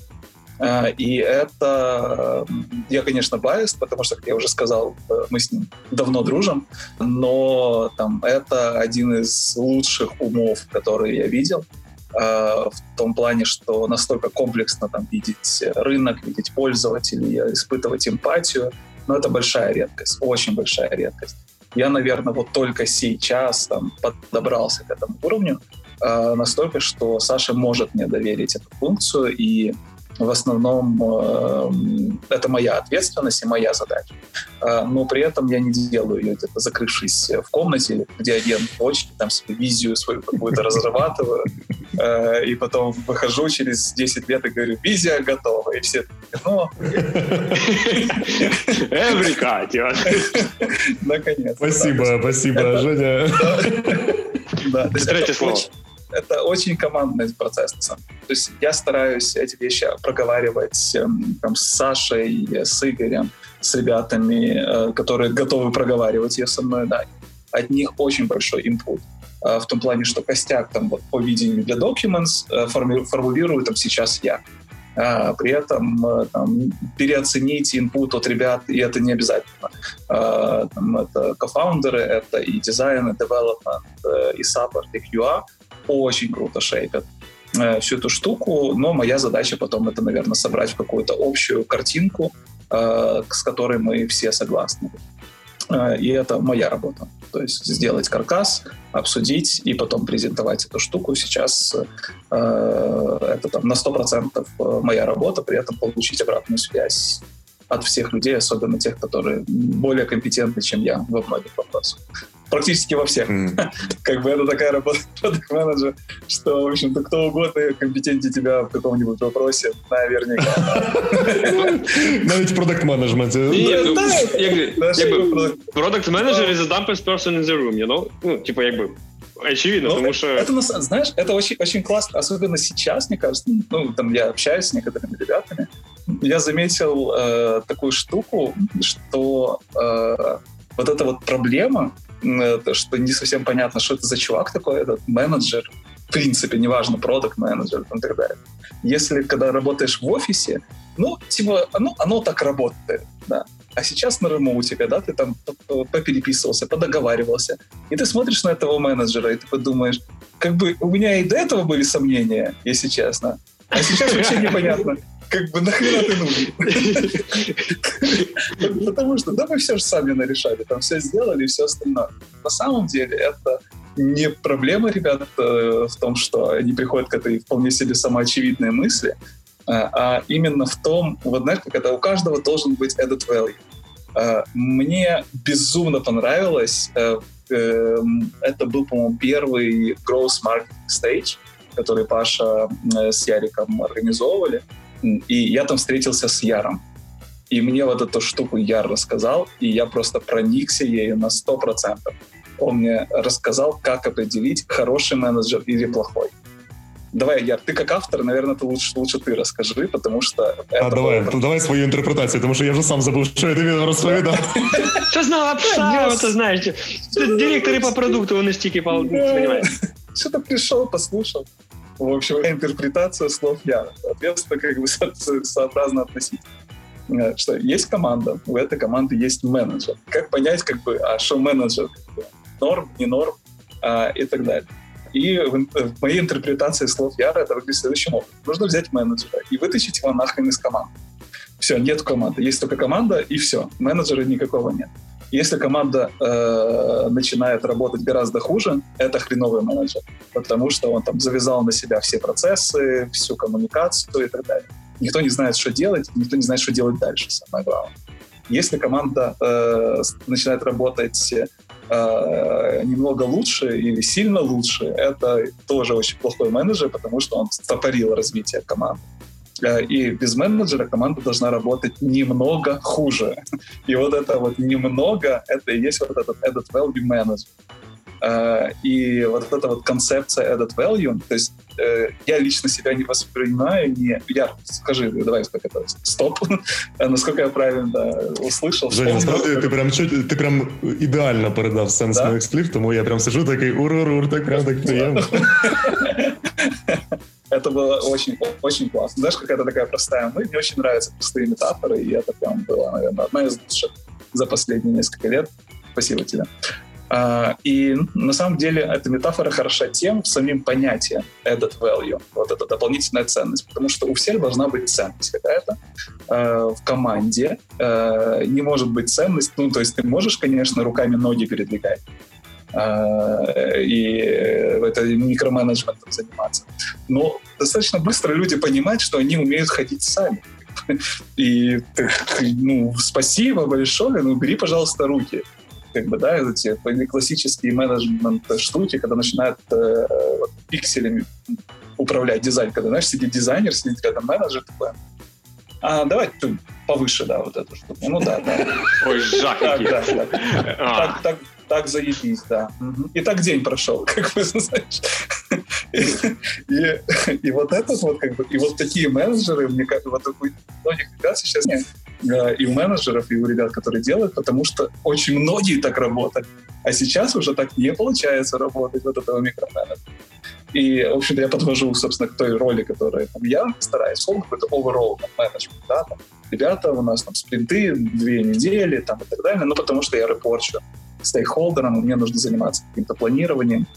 И это, я, конечно, байс, потому что, как я уже сказал, мы с ним давно дружим, но там это один из лучших умов, которые я видел. В том плане, что настолько комплексно там видеть рынок, видеть пользователей, испытывать эмпатию, но это большая редкость, очень большая редкость. Я, наверное, вот только сейчас там подобрался к этому уровню, э, настолько, что Саша может мне доверить эту функцию, и в основном э, это моя ответственность и моя задача. Э, но при этом я не делаю ее где-то закрывшись в комнате, где один точки, там себе визию свою какую-то разрабатываю, э, и потом выхожу через 10 лет и говорю, визия готова, и все ну... Эврика, Наконец. Спасибо, спасибо, Женя. Да, третье слово это очень командный процесс, на самом деле. То есть я стараюсь эти вещи проговаривать эм, там, с Сашей, с Игорем, с ребятами, э, которые готовы проговаривать ее со мной. Да. От них очень большой инпут э, в том плане, что костяк там вот по видению для Documents э, формулирую там сейчас я. А, при этом там, переоценить инпут от ребят, и это не обязательно. А, там, это кофаундеры, это и дизайн, и development, и support, и QA — очень круто шейпят э, всю эту штуку, но моя задача потом это, наверное, собрать в какую-то общую картинку, э, с которой мы все согласны. Э, и это моя работа. То есть сделать каркас, обсудить и потом презентовать эту штуку. Сейчас это там на 100% моя работа, при этом получить обратную связь от всех людей, особенно тех, которые более компетентны, чем я во многих вопросах практически во всех. Mm. как бы это такая работа продукт менеджер что, в общем-то, кто угодно компетентнее тебя в каком-нибудь вопросе, наверняка. Навіть в продакт-менеджменті. Product manager is the dumbest person in the room, you know? Ну, типа, якби, очевидно, ну, потому что... Это, знаешь, это очень, очень классно, особенно сейчас, мне кажется, ну, там я общаюсь с некоторыми ребятами, я заметил э, такую штуку, что э, вот эта вот проблема, что не совсем понятно, что это за чувак такой, этот менеджер, в принципе, неважно, продукт менеджер и так далее. Если когда работаешь в офисе, ну, типа, оно, оно так работает, да. А сейчас на ремоуте, когда ты там попереписывался, подоговаривался, и ты смотришь на этого менеджера, и ты подумаешь, как бы у меня и до этого были сомнения, если честно, а сейчас вообще непонятно, как бы нахрена ты нужен? Потому что, да, мы все же сами нарешали, там все сделали и все остальное. На самом деле это не проблема ребят э, в том, что они приходят к этой вполне себе самоочевидной мысли, э, а именно в том, вот знаешь, как это, у каждого должен быть added value. Э, мне безумно понравилось, это был, по-моему, первый growth marketing stage, который Паша с Яриком организовывали. И я там встретился с Яром. И мне вот эту штуку Яр рассказал, и я просто проникся ею на 100%. Он мне рассказал, как определить, хороший менеджер или плохой. Давай, Яр, ты как автор, наверное, ты лучше, лучше ты расскажи, потому что... А, давай, было... давай свою интерпретацию, потому что я же сам забыл, что это видео рассказал. Что знал Апса, это знаешь. Директоры по продукту, он и стики Что-то пришел, послушал. В общем, интерпретация слов я. Соответственно, как бы со- сообразно относить. Э, что есть команда, у этой команды есть менеджер. Как понять, как бы, а что менеджер? Норм, не норм а, и так далее. И в, в моей интерпретации слов Яра это выглядит следующим образом. Нужно взять менеджера и вытащить его нахрен из команды. Все, нет команды. Есть только команда, и все. Менеджера никакого нет. Если команда э, начинает работать гораздо хуже, это хреновый менеджер, потому что он там завязал на себя все процессы, всю коммуникацию и так далее. Никто не знает, что делать, никто не знает, что делать дальше, самое главное. Если команда э, начинает работать э, немного лучше или сильно лучше, это тоже очень плохой менеджер, потому что он стопорил развитие команды. Э, и без менеджера команда должна работать немного хуже. И вот это вот немного, это и есть вот этот added value manager. Uh, и вот эта вот концепция added value, то есть uh, я лично себя не воспринимаю, не... Я, скажи, давай, как это, стоп, насколько я правильно услышал. Женя, насправді ти прям, ти прям ідеально передав сенс да? моїх слів, тому я прям сижу такий ур-ур-ур, так прям так приємно. Это было очень, очень классно. Знаешь, какая-то такая простая мысль. Мне очень нравятся простые метафоры, и это прям было, наверное, одна из лучших за последние несколько лет. Спасибо тебе. А, и на самом деле эта метафора хороша тем самим понятием added value, вот эта дополнительная ценность, потому что у всех должна быть ценность какая-то э, в команде, э, не может быть ценность, ну то есть ты можешь, конечно, руками ноги передвигать, и это микроменеджментом заниматься. Но достаточно быстро люди понимают, что они умеют ходить сами. И ну, спасибо большое, ну бери, пожалуйста, руки как бы, да, эти классические менеджмент штуки, когда начинают э, пикселями управлять дизайн, когда, знаешь, сидит дизайнер, сидит рядом менеджер, такой, а давай повыше, да, вот эту штуку. Ну да, да. Ой, жах. Так, да, да. А. Так, так, так заебись, да. И так день прошел, как бы, знаешь. И, и вот этот вот, как бы, и вот такие менеджеры, мне кажется, вот у многих ребят сейчас нет и у менеджеров, и у ребят, которые делают, потому что очень многие так работали. А сейчас уже так не получается работать вот этого микроменеджера. И, в общем-то, я подвожу, собственно, к той роли, которую там, я стараюсь, он какой-то overall там, менеджмент, да, там, ребята, у нас там спринты, две недели, там, и так далее, ну, потому что я репорчу стейкхолдерам, и мне нужно заниматься каким-то планированием,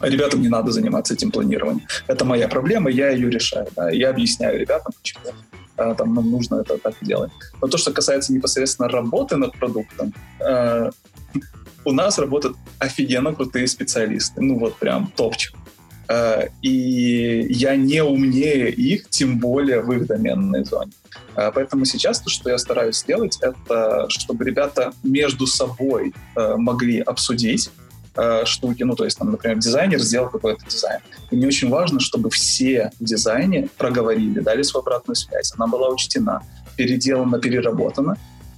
а ребятам не надо заниматься этим планированием. Это моя проблема, я ее решаю. Да, я объясняю ребятам, почему а, там нам нужно это так делать. Но то, что касается непосредственно работы над продуктом, э, у нас работают офигенно крутые специалисты. Ну вот прям топчик. Э, и я не умнее их, тем более в их доменной зоне. Э, поэтому сейчас то, что я стараюсь сделать, это чтобы ребята между собой э, могли обсудить, штуки, ну, то есть, там, например, дизайнер сделал какой-то дизайн. И мне очень важно, чтобы все в дизайне проговорили, дали свою обратную связь, она была учтена, переделана, переработана,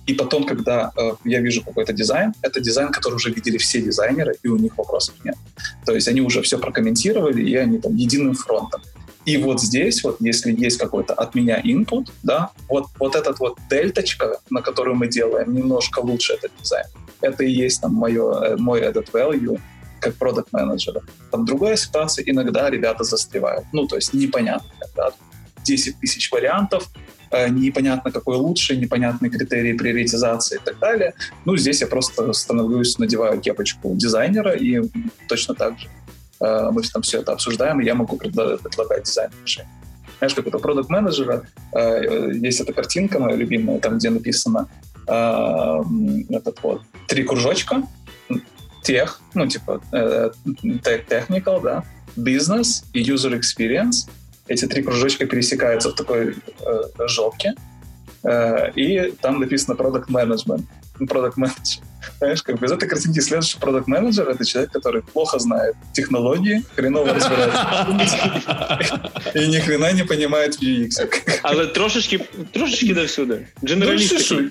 и потом, когда э, я вижу какой-то дизайн, это дизайн, который уже видели все дизайнеры, и у них вопросов нет. То есть они уже все прокомментировали, и они там единым фронтом. И вот здесь, вот если есть какой-то от меня input, да, вот, вот этот вот дельточка, на которую мы делаем немножко лучше этот дизайн, это и есть там мое, э, мой этот value как продукт менеджера Там другая ситуация, иногда ребята застревают. Ну, то есть непонятно, да, 10 тысяч вариантов, непонятно какой лучше, непонятные критерии приоритизации и так далее. Ну, здесь я просто становлюсь, надеваю кепочку дизайнера, и точно так же э, мы там все это обсуждаем, и я могу предлагать, дизайн решения. Знаешь, как это продукт менеджера есть эта картинка моя любимая, там, где написано э, этот вот три кружочка, тех, ну, типа, э, technical, да, business и user experience. Эти три кружочка пересекаются в такой э, жопке, э, и там написано product management. Product manager. Понимаешь, как бы из этой картинки следующий продукт менеджер это человек, который плохо знает технологии, хреново разбирается и ни хрена не понимает в UX. Але трошечки, трошечки до всюди. Дженералістики.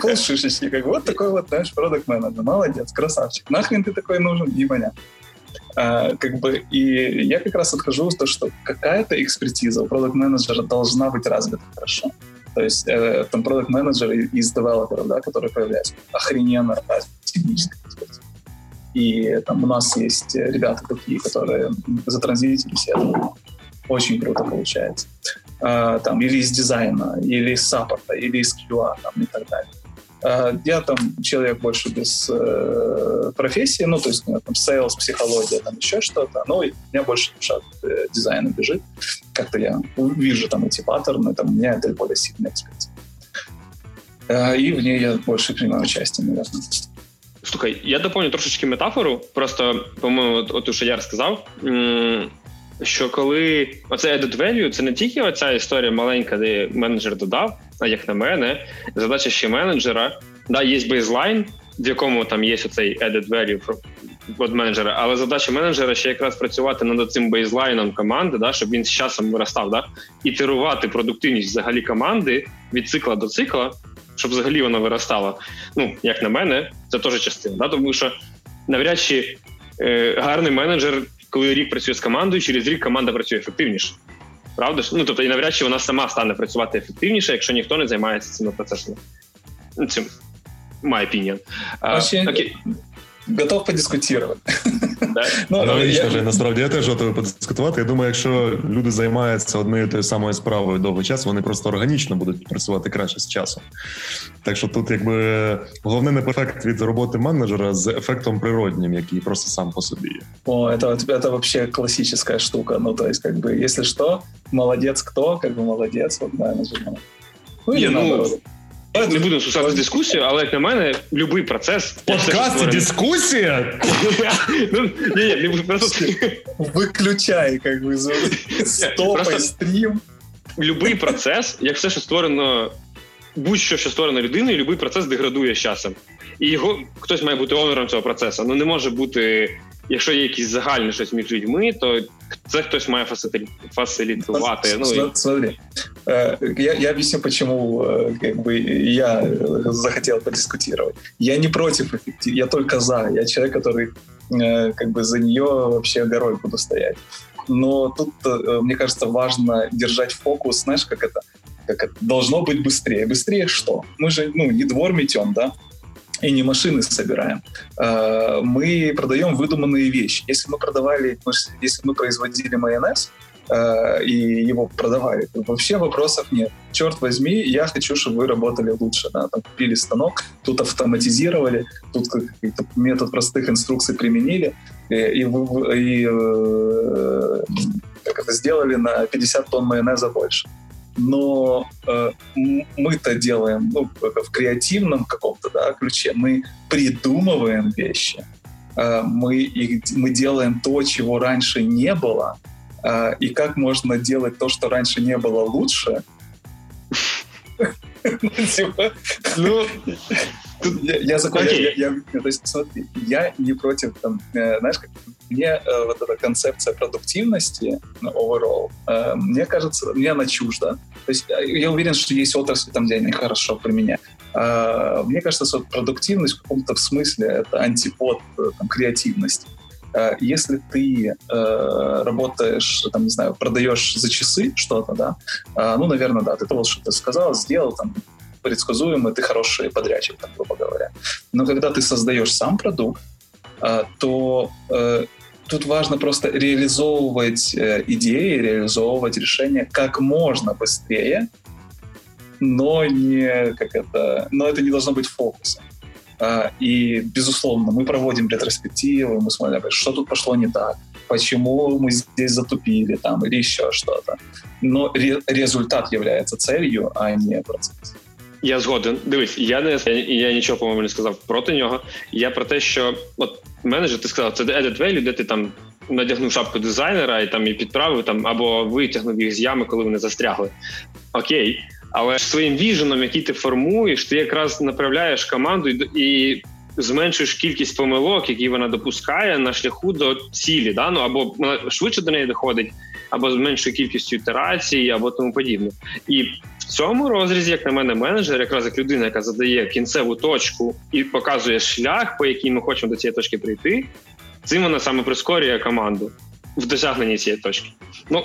Полшишечки, как вот такой вот, знаешь, продукт менеджер. Молодец, красавчик. Нахрен ты такой нужен? Непонятно. А, как бы, и я как раз отхожу с того, что какая-то экспертиза у продукт менеджера должна быть развита хорошо. То есть э, там продукт менеджеры из девелоперов, да, которые появляются, охрененно техническая экспертиза. И там у нас есть ребята такие, которые затранзитились, это очень круто получается. А, там, или из дизайна, или из саппорта, или из QA там, и так далее. А, я там человек больше без э, профессии, ну, то есть у меня там сейлс, психология, там еще что-то, но у меня больше душа э, дизайна бежит. Как-то я вижу там эти паттерны, там у меня это более сильная экспертиза. Э, и в ней я больше принимаю участие, наверное. Слухай, я доповню трошечки метафору. Просто, по-моєму, от, от що я сказав, що коли оце added value, це не тільки оця історія маленька, де менеджер додав, а як на мене, задача ще менеджера, да, є бейзлайн, в якому там є оцей added value від менеджера, але задача менеджера ще якраз працювати над цим бейзлайном команди, да, щоб він з часом виростав, да, ітерувати продуктивність взагалі команди від цикла до цикла, щоб взагалі вона виростала. Ну, як на мене, це теж частина. Да, Тому що навряд чи е, гарний менеджер, коли рік працює з командою, через рік команда працює ефективніше. Правда ж? Ну тобто, і навряд чи вона сама стане працювати ефективніше, якщо ніхто не займається цими процесами. Цим my opinion. А, окей. готов подискутувати. Ну, Аналогічно я... насправді я теж готовий подискутувати. Я думаю, якщо люди займаються однією тою самою справою довгий час, вони просто органічно будуть працювати краще з часом. Так що тут, якби головне не ефект від роботи менеджера з ефектом природнім, який просто сам по собі є. О, это, это вообще классическая штука. Ну, то есть, как бы, если что, молодец кто, как бы молодец, вот менеджер. Ну, или ну, не будемо сусати дискусію, але як на мене, будь-який процес. Подкаст це дискусія? Ну, Виключай, як би, стопай стрім. Любий процес, як все, що створено, будь-що, що створено людиною, будь-який процес деградує з часом. І його хтось має бути онором цього процесу. Ну не може бути якщо є якісь загальне щось між людьми, то це хтось має фасилитувати. Ну, Смотри, я, я объясню, почему как бы, я захотел подискутировать. Я не против эффектив, я только за. Я человек, который как бы за нее вообще горой буду стоять. Но тут, мне кажется, важно держать фокус, знаешь, как это, как это должно быть быстрее. Быстрее что? Мы же ну, не двор метем, да? И не машины собираем. А, мы продаем выдуманные вещи. Если мы продавали, если мы производили майонез, а, и его продавали, то вообще вопросов нет. Черт возьми, я хочу, чтобы вы работали лучше. Да? Там купили станок, тут автоматизировали, тут какой-то метод простых инструкций применили, и, и, и э, как это сделали на 50 тонн майонеза больше но э, мы-то делаем ну, в креативном каком-то да, ключе, мы придумываем вещи, э, мы, их, мы делаем то, чего раньше не было, э, и как можно делать то, что раньше не было лучше. Ну, я, я закончу. Okay. Я, я, то есть, смотри, я не против, там, э, знаешь, как, мне э, вот эта концепция продуктивности ну, overall, э, мне кажется, мне она чужда. То есть я, я уверен, что есть отрасли, там, где они хорошо применяют. Э, мне кажется, что продуктивность в каком-то смысле это антипод э, там, креативности. Э, если ты э, работаешь, там, не знаю, продаешь за часы что-то, да, э, ну, наверное, да, ты то, что ты сказал, сделал, там, предсказуемый, ты хороший подрядчик, там, грубо говоря. Но когда ты создаешь сам продукт, а, то э, тут важно просто реализовывать э, идеи, реализовывать решения как можно быстрее, но не как это, но это не должно быть фокусом. А, и, безусловно, мы проводим ретроспективы, мы смотрим, что тут пошло не так, почему мы здесь затупили там, или еще что-то. Но ре- результат является целью, а не процесс. Я згоден. Дивись, я не я нічого по-моєму не сказав проти нього. Я про те, що от менеджер, ти сказав, це edit value, де ти там надягнув шапку дизайнера і там і підправив там або витягнув їх з ями, коли вони застрягли. Окей, але своїм віженом, який ти формуєш, ти якраз направляєш команду і, зменшуєш кількість помилок, які вона допускає на шляху до цілі, да? ну або швидше до неї доходить, або з меншою кількістю ітерацій, або тому подібне. І в цьому розрізі, як на мене, менеджер, якраз як людина, яка задає кінцеву точку і показує шлях, по якій ми хочемо до цієї точки прийти, цим вона саме прискорює команду в досягненні цієї точки. Ну,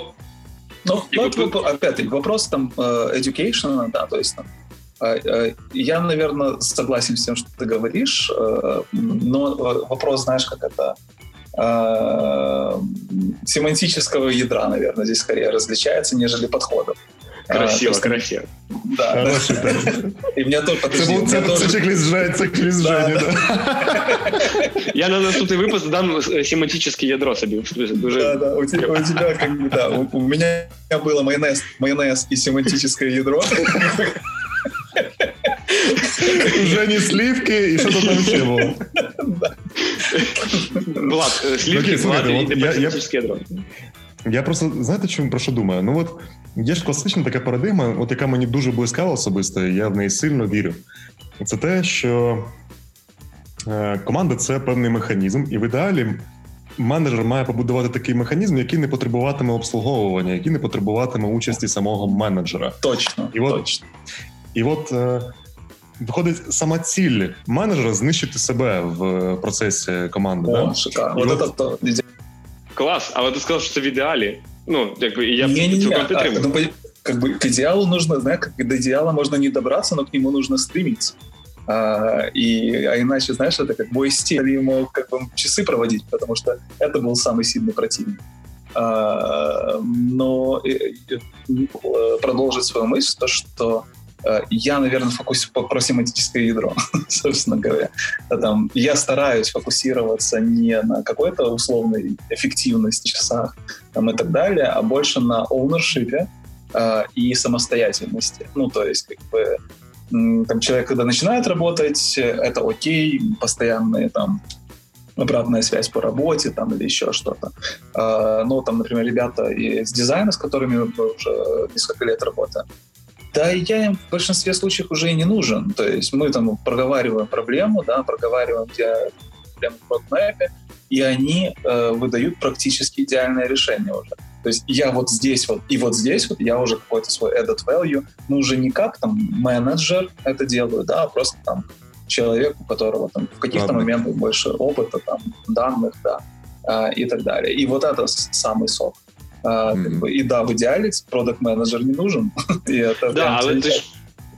Ну, ну это, опять-таки, вопрос там э, education, да, то есть там, э, э, я, наверное, согласен с тем, что ты говоришь, но вопрос, знаешь, как это семантического ядра, наверное, здесь скорее различается, нежели подходов. Красиво, а, красиво. Да. Хороший, да. И меня тоже подожди. Це це чек-лист Жені, Я на наступний випуск дам семантическое ядро собі. Дуже... Да, да, у тебя, у тебя как бы, да, у, у меня было майонез, майонез и семантическое ядро. Уже не сливки, і що то там ще було? Влад, сливки, Влад і ядро. Я просто знаєте, чому про що думаю? Ну от є ж класична така парадигма, от яка мені дуже близька особисто, і я в неї сильно вірю. Це те, що е, команда це певний механізм, і в ідеалі менеджер має побудувати такий механізм, який не потребуватиме обслуговування, який не потребуватиме участі самого менеджера. Точно. І от, точно. І от е, виходить сама ціль менеджера знищити себе в процесі команди. О, да? шикарно. От, от, от, Клас, але ти сказав, що це в ідеалі. Ну, якби я не, не, цілком підтримую. Ну, как бы к идеалу нужно, знаешь, как до идеала можно не добраться, но к нему нужно стремиться. А, и, а иначе, знаешь, это как бой стиль, ему как бы часы проводить, потому что это был самый сильный противник. А, но продолжить свою мысль, то, что Э, я, наверное, фокус про семантическое ядро, собственно говоря. Там, я стараюсь фокусироваться не на какой-то условной эффективности в часах там, и так далее, а больше на ownership э, и самостоятельности. Ну, то есть, как бы, там, человек, когда начинает работать, это окей, постоянные там обратная связь по работе там или еще что-то. Э, ну, там, например, ребята из дизайна, с которыми мы уже несколько лет работаем, да, я им в большинстве случаев уже и не нужен. То есть мы там проговариваем проблему, да, проговариваем где проблему в родмэпе, и они э, выдают практически идеальное решение уже. То есть я вот здесь вот и вот здесь вот я уже какой-то свой added value, ну уже не как там менеджер это делаю, да, а просто там человек, у которого там в каких-то Ладно. моментах больше опыта, там, данных, да, э, и так далее. И вот это самый сок. А, mm-hmm. І да, в ідеалі продакт менеджер не нужен. І це да, але ти ж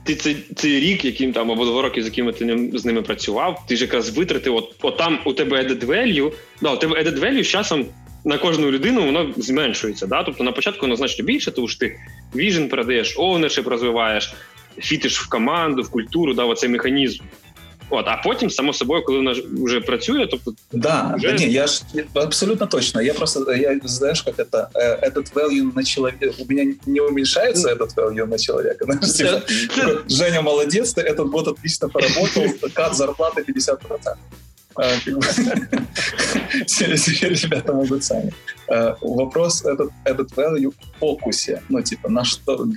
ти цей, цей рік, яким там або два роки, з якими ти з ними працював, ти ж якраз витратив, от, от там у тебе added value, да, у тебе added value з часом на кожну людину воно зменшується. Да? Тобто на початку воно значно більше, тому що ти vision передаєш, ownership розвиваєш, фітиш в команду, в культуру, да, оцей механізм. От, а потім, само собою, коли вона вже працює, тобто да, вже... да, не, я ж абсолютно точно. Я просто я знаешь, как это этот value на человека у меня не уменьшается этот value на человека. Знаешь, типа, Женя молодец, ты этот год отлично поработал, кат зарплаты 50%. Теперь ребята могут сами. Вопрос этот, этот value в фокусе. Ну, типа, на что,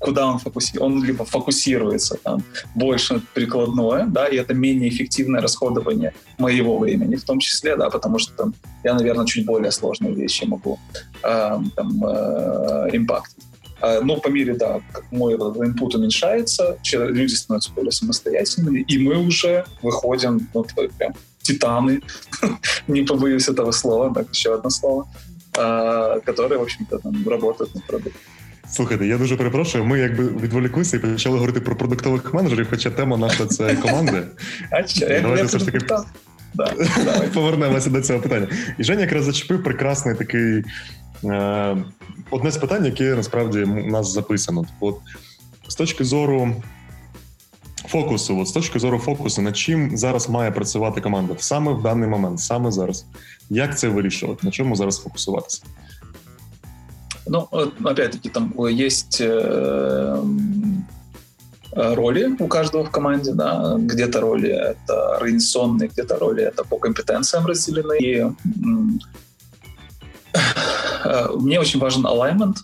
куда он фокусируется. Он либо фокусируется там больше прикладное, да, и это менее эффективное расходование моего времени в том числе, да, потому что там я, наверное, чуть более сложные вещи могу э, там э, но по мере, да, мой input уменьшается, люди становятся более самостоятельными, и мы уже выходим, ну, прям титаны, не побоюсь этого слова, так, еще одно слово, э, которые, в общем-то, там, работают над продуктом. Слухайте, я дуже перепрошую. Ми якби відволіклися і почали говорити про продуктових менеджерів, хоча тема наша це команди. А що? Давайте все ж таки повернемося до цього питання. І Женя якраз зачепив прекрасний такий е, одне з питань, яке насправді у нас записано. От з точки зору. Фокусу, от з точки зору фокусу, над чим зараз має працювати команда саме в даний момент, саме зараз. Як це вирішувати? На чому зараз фокусуватися? Ну, опять-таки, там есть э, роли у каждого в команде, да, где-то роли это организационные, где-то роли это по компетенциям разделены. И э, мне очень важен alignment,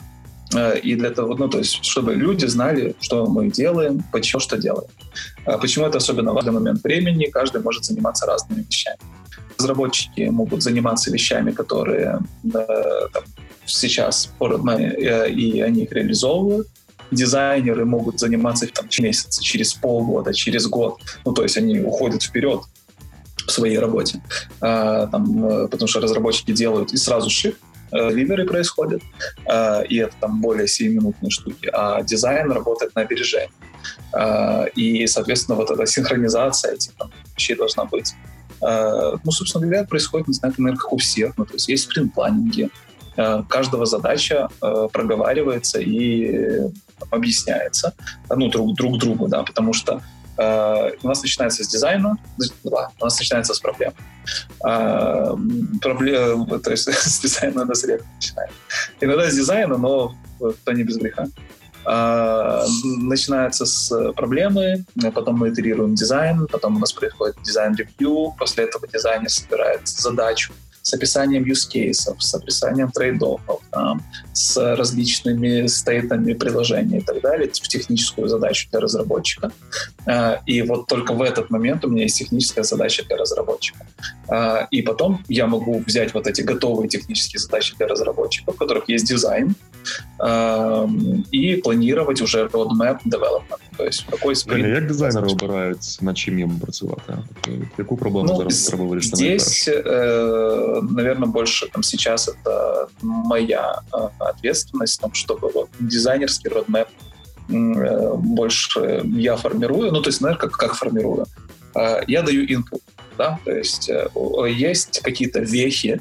э, и для того, ну, то есть, чтобы люди знали, что мы делаем, почему что делаем. Почему это особенно важный момент времени, каждый может заниматься разными вещами. Разработчики могут заниматься вещами, которые там, сейчас э, и они их реализовывают. Дизайнеры могут заниматься там месяц, через полгода, через год. Ну, то есть они уходят вперед в своей работе. А, там, э, потому что разработчики делают и сразу шип, э, ливеры происходят, а, и это там более 7-минутные штуки, а дизайн работает на опережении. А, и, соответственно, вот эта синхронизация этих там, вещей должна быть. Ну, собственно говоря, происходит, не знаю, наверное, как у всех. Ну, то есть есть спринт-планинги, Э, каждого задача э, проговаривается и объясняется ну, друг, друг другу, да, потому что у нас начинается с дизайна, да, у нас начинается с проблем. Uh, проблем то есть с дизайна у нас редко начинает. Иногда с дизайна, но то не без греха. Uh, начинается с проблемы, потом мы итерируем дизайн, потом у нас происходит дизайн-ревью, после этого дизайнер собирает задачу, с описанием use cases, с описанием trade-off ов, там, с различными state ами приложения и так далее, в техническую задачу для разработчика. А, и вот только в этот момент у меня есть техническая задача для разработчика. А, и потом я могу взять вот эти готовые технические задачи для разработчиков, в которых есть дизайн, и планировать уже roadmap development. То есть какой спринт. Як дизайнери обирають, над чим їм працювати? Яку проблему ну, зараз треба вирішити? Здесь, э, наверное, больше там сейчас это моя э, ответственность, там, чтобы вот, дизайнерский roadmap больше я формирую, ну, то есть, знаешь, как, как формирую? Я даю input, да, то есть есть какие-то вехи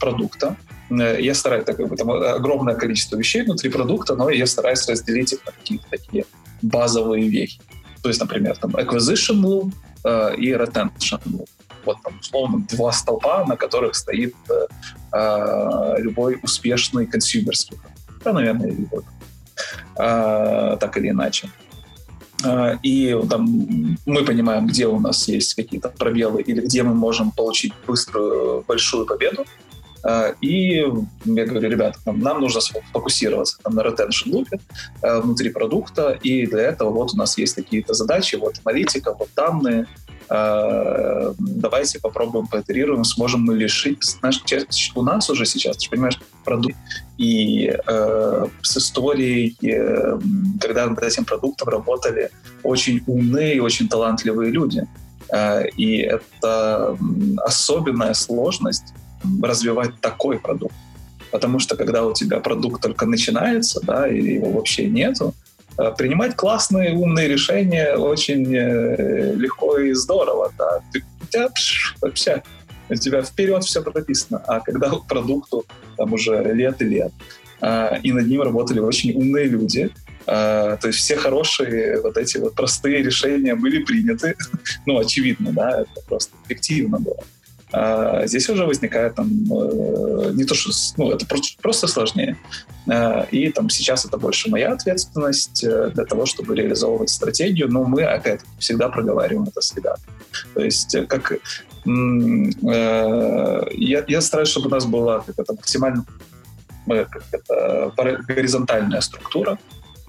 продукта, я стараюсь, так как бы, там огромное количество вещей внутри продукта, но я стараюсь разделить их на какие-то такие базовые вехи. То есть, например, там acquisition loop э, и retention loop. Вот там, условно, два столпа, на которых стоит э, э любой успешный консюмерский. Да, наверное, вот, э, так или иначе. Э, и там мы понимаем, где у нас есть какие-то пробелы или где мы можем получить быструю большую победу. Э, и я говорю, ребята, нам нужно сфокусироваться там, на retention loop э, внутри продукта, и для этого вот у нас есть какие-то задачи, вот аналитика, вот данные, э, давайте попробуем, поитерируем, сможем мы решить. Знаешь, у нас уже сейчас, ты понимаешь, продукт и э, с историей, э, когда над этим продуктом работали очень умные и очень талантливые люди. Э, и это особенная сложность развивать такой продукт. Потому что когда у тебя продукт только начинается, да, или его вообще нету, э, принимать классные, умные решения очень э, легко и здорово. Да. Ты, у тебя пш, вообще у тебя вперед все прописано. А когда продукту там уже лет и лет, э, и над ним работали очень умные люди, то есть все хорошие вот эти вот простые решения были приняты. ну, очевидно, да, это просто эффективно было. А здесь уже возникает там э, не то, что ну, это просто, просто сложнее. А, и там сейчас это больше моя ответственность э, для того, чтобы реализовывать стратегию, но мы опять всегда проговариваем это ребятами. То есть э, как я, я стараюсь, чтобы у нас была как это, максимально как это, горизонтальная структура.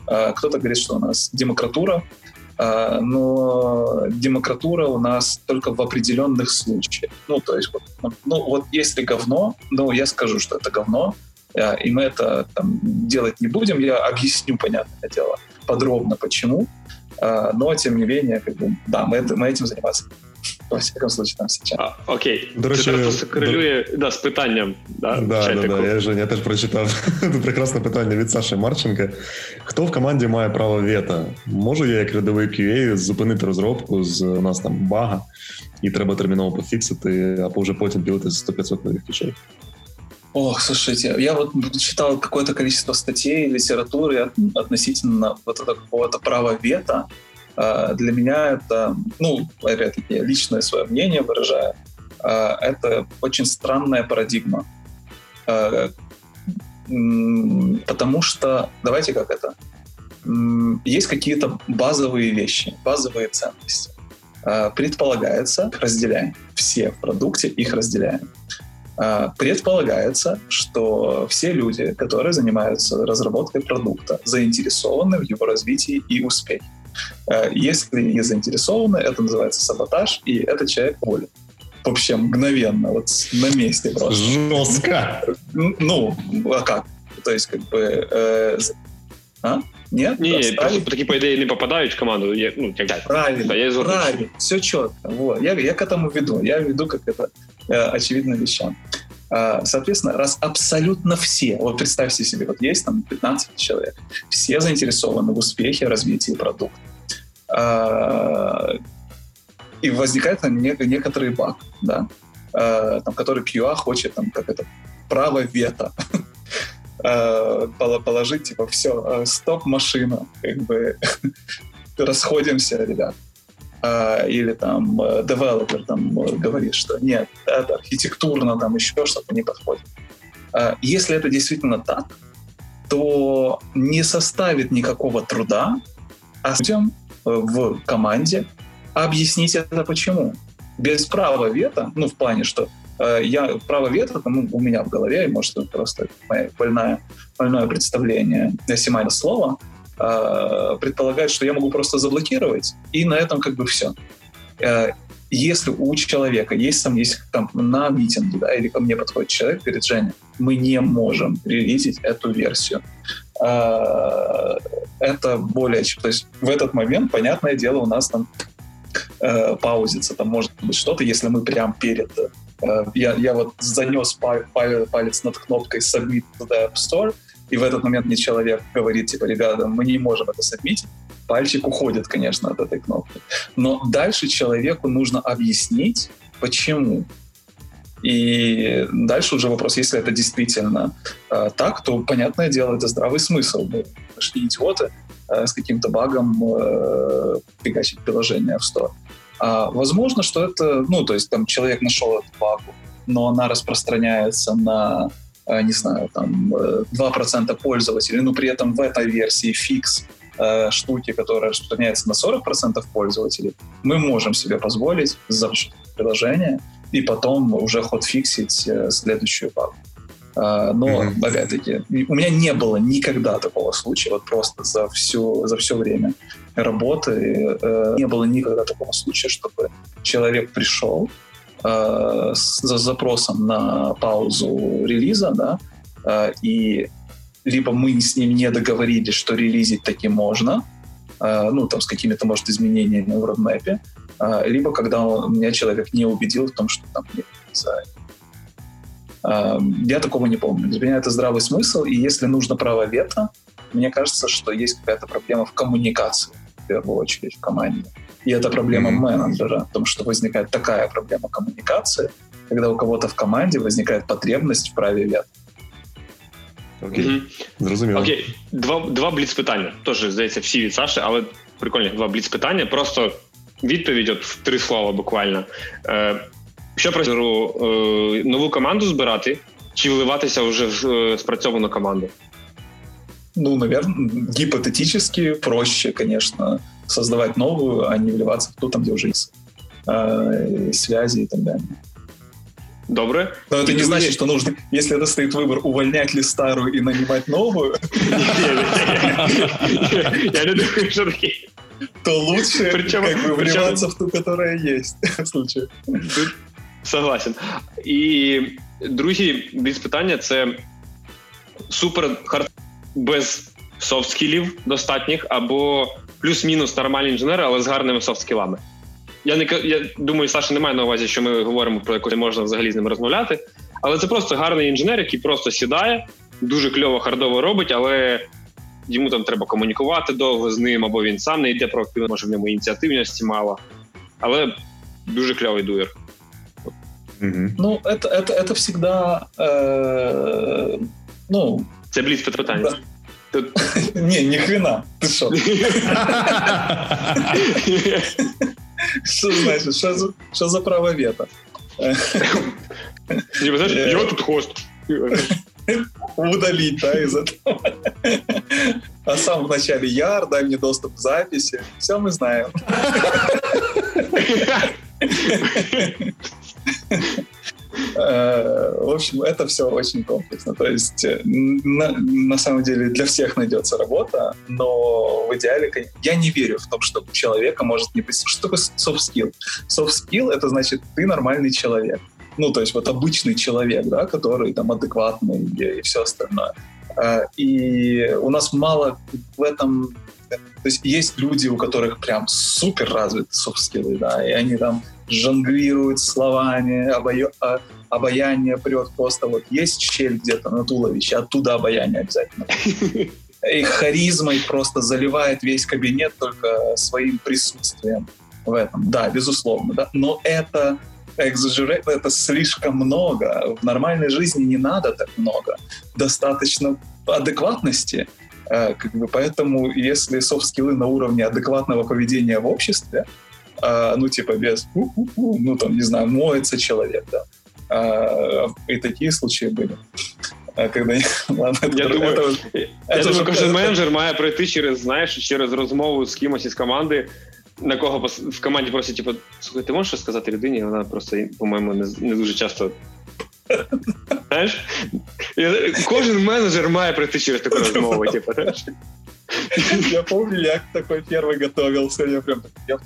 А кто-то говорит, что у нас демократура, но демократура у нас только в определенных случаях. Ну, то есть, ну, вот если говно, ну, я скажу, что это говно, а, и мы это там, делать не будем, я объясню, понятное дело, подробно почему, а, но, тем не менее, как бы, да, мы, мы этим заниматься во всякому случае, там сейчас. А, окей. До речі, Це просто корелює до... да, з питанням. Да, да, да, да, я, Женя, я теж прочитав прекрасне питання від Саші Марченка. Хто в команді має право вето? Можу я, як рядовий QA, зупинити розробку з у нас там бага, і треба терміново пофіксити, або вже потім білити 100-500 нових фічей? Ох, слушайте, я вот читал какое-то количество статей, литературы относительно вот этого какого-то права вето, А, для меня это, ну, опять-таки, личное свое мнение выражаю, а, это очень странная парадигма. А, потому что, давайте как это, есть какие-то базовые вещи, базовые ценности. Предполагается, разделяем, все в продукте их разделяем. Предполагается, что все люди, которые занимаются разработкой продукта, заинтересованы в его развитии и успехе. Э, если не заинтересованы, это называется саботаж, и этот человек волен. Вообще мгновенно, вот на месте просто. Жестко. Ну, а как? То есть, как бы... Э, а? Нет? Ні, ні, просто такі, по ідеї, не попадають в команду. Я, ну, як правильно, да, я правильно, все четко. Вот. Я, я к этому веду. Я веду как это э, очевидно вещам. А, соответственно, раз абсолютно все, вот представьте себе, вот есть там 15 человек, все заинтересованы в успехе развития продукта. А, и возникает там некоторый баг, да, а, там, который QA хочет, там, как это, право вето положить, типа, все, стоп, машина, как бы расходимся, ребят. А, или там девелопер там говорит, что нет, это архитектурно там еще что-то не подходит. А, если это действительно так, то не составит никакого труда а людям в команде объяснить это почему. Без права вето, ну, в плане, что э, я право вето там, ну, у меня в голове, может, это просто мое больное, больное представление Симайна слова, э, предполагает, что я могу просто заблокировать, и на этом как бы все. Э, если у человека есть там, есть там на митинге, да, или ко мне подходит человек, говорит, Женя, мы не можем релизить эту версию. Э, это более чем... То есть в этот момент, понятное дело, у нас там э, паузится, там может быть что-то, если мы прям перед... Э, я, я вот занес палец над кнопкой Submit to the App Store, и в этот момент мне человек говорит, типа, ребята, мы не можем это сабмитить, пальчик уходит, конечно, от этой кнопки. Но дальше человеку нужно объяснить, почему. И дальше уже вопрос, если это действительно э, так, то, понятное дело, это здравый смысл. Мы нашли идиоты э, с каким-то багом э, фигачить приложение в Store. А, возможно, что это, ну, то есть там человек нашел эту багу, но она распространяется на, э, не знаю, там 2% э, пользователей, но при этом в этой версии фикс э, штуки, которая распространяется на 40% пользователей, мы можем себе позволить запустить приложение и потом уже ход-фиксить э, следующую багу. Uh, но, mm-hmm. опять-таки, у меня не было никогда такого случая, вот просто за, всю, за все время работы uh, не было никогда такого случая, чтобы человек пришел uh, с, с запросом на паузу релиза, да, и либо мы с ним не договорились, что релизить таки можно, ну, там, с какими-то, может, изменениями в родмэпе, либо когда он, меня человек не убедил в том, что там нет я такого не помню. Для меня это здравый смысл, и если нужно право вето, мне кажется, что есть какая-то проблема в коммуникации, в первую очередь, в команде. И это проблема mm-hmm. менеджера, потому что возникает такая проблема коммуникации, когда у кого-то в команде возникает потребность в праве вето. Окей, okay. зрозуміло. Окей, okay. два два бліц питання. Теж здається, всі від Саші, але прикольні два бліц питання. Просто відповідь от в три слова буквально. Е, Що прозору е, нову команду збирати чи вливатися вже в спрацьовану команду? Ну, наверное, гипотетически проще, конечно, создавать новую, а не вливаться в ту, там, где уже есть э, связи и так далее. Добре. Но это не значит, что нужно, если это стоит выбор, увольнять ли старую и нанимать новую. Я не думаю, что такие. То лучше как бы вливаться в ту, которая есть в случае. Согласен. І другі бліц питання це супер хард без софт-скілів достатніх, або плюс-мінус нормальні інженери, але з гарними софт-скілами. Я не я думаю, Саша не має на увазі, що ми говоримо про якось можна взагалі з ним розмовляти. Але це просто гарний інженер, який просто сідає, дуже кльово, хардово робить, але йому там треба комунікувати довго з ним, або він сам не йде проактивно, може в ньому ініціативності мало. Але дуже кльовий дуєр. Угу. Ну, это, это, это всегда... Э, ну... Це бліц питання. Тут... Не, ни хрена. Ты что? Что значит? Что за, что за право вето? Не, знаешь, я тут хост. Удалить, да, из этого. А сам вначале яр, дай мне доступ к записи. Все мы знаем. Э, в общем, это все очень комплексно. То есть, э, на, на самом деле, для всех найдется работа, но в идеале я не верю в том, что человека может не быть... Что такое soft skill? Soft skill — это значит, ты нормальный человек. Ну, то есть вот обычный человек, да, который там адекватный и, и все остальное. Э, и у нас мало в этом то есть есть люди, у которых прям супер развиты софт-скиллы, да, и они там жонглируют словами, обая... А, обаяние прет просто вот есть щель где-то на туловище, оттуда обаяние обязательно. И харизмой просто заливает весь кабинет только своим присутствием в этом. Да, безусловно, да. Но это экзажерейт, это слишком много. В нормальной жизни не надо так много. Достаточно адекватности — Э, как бы, поэтому если софт-скиллы на уровне адекватного поведения в обществе, э, ну, типа без, ну, там, не знаю, моется человек, да, э, и такие случаи были. Когда ладно, я это, думаю, это, я это думаю, кожен менеджер має пройти через, знаєш, через розмову з кимось із команди, на кого в команді просять, типу, слухай, ти можеш щось сказати людині? Вона просто, по-моєму, не, не дуже часто Знаєш? Кожен менеджер має пройти через таку розмову, типу, знаєш? Я помню, як такой первый готовился. Я прям я...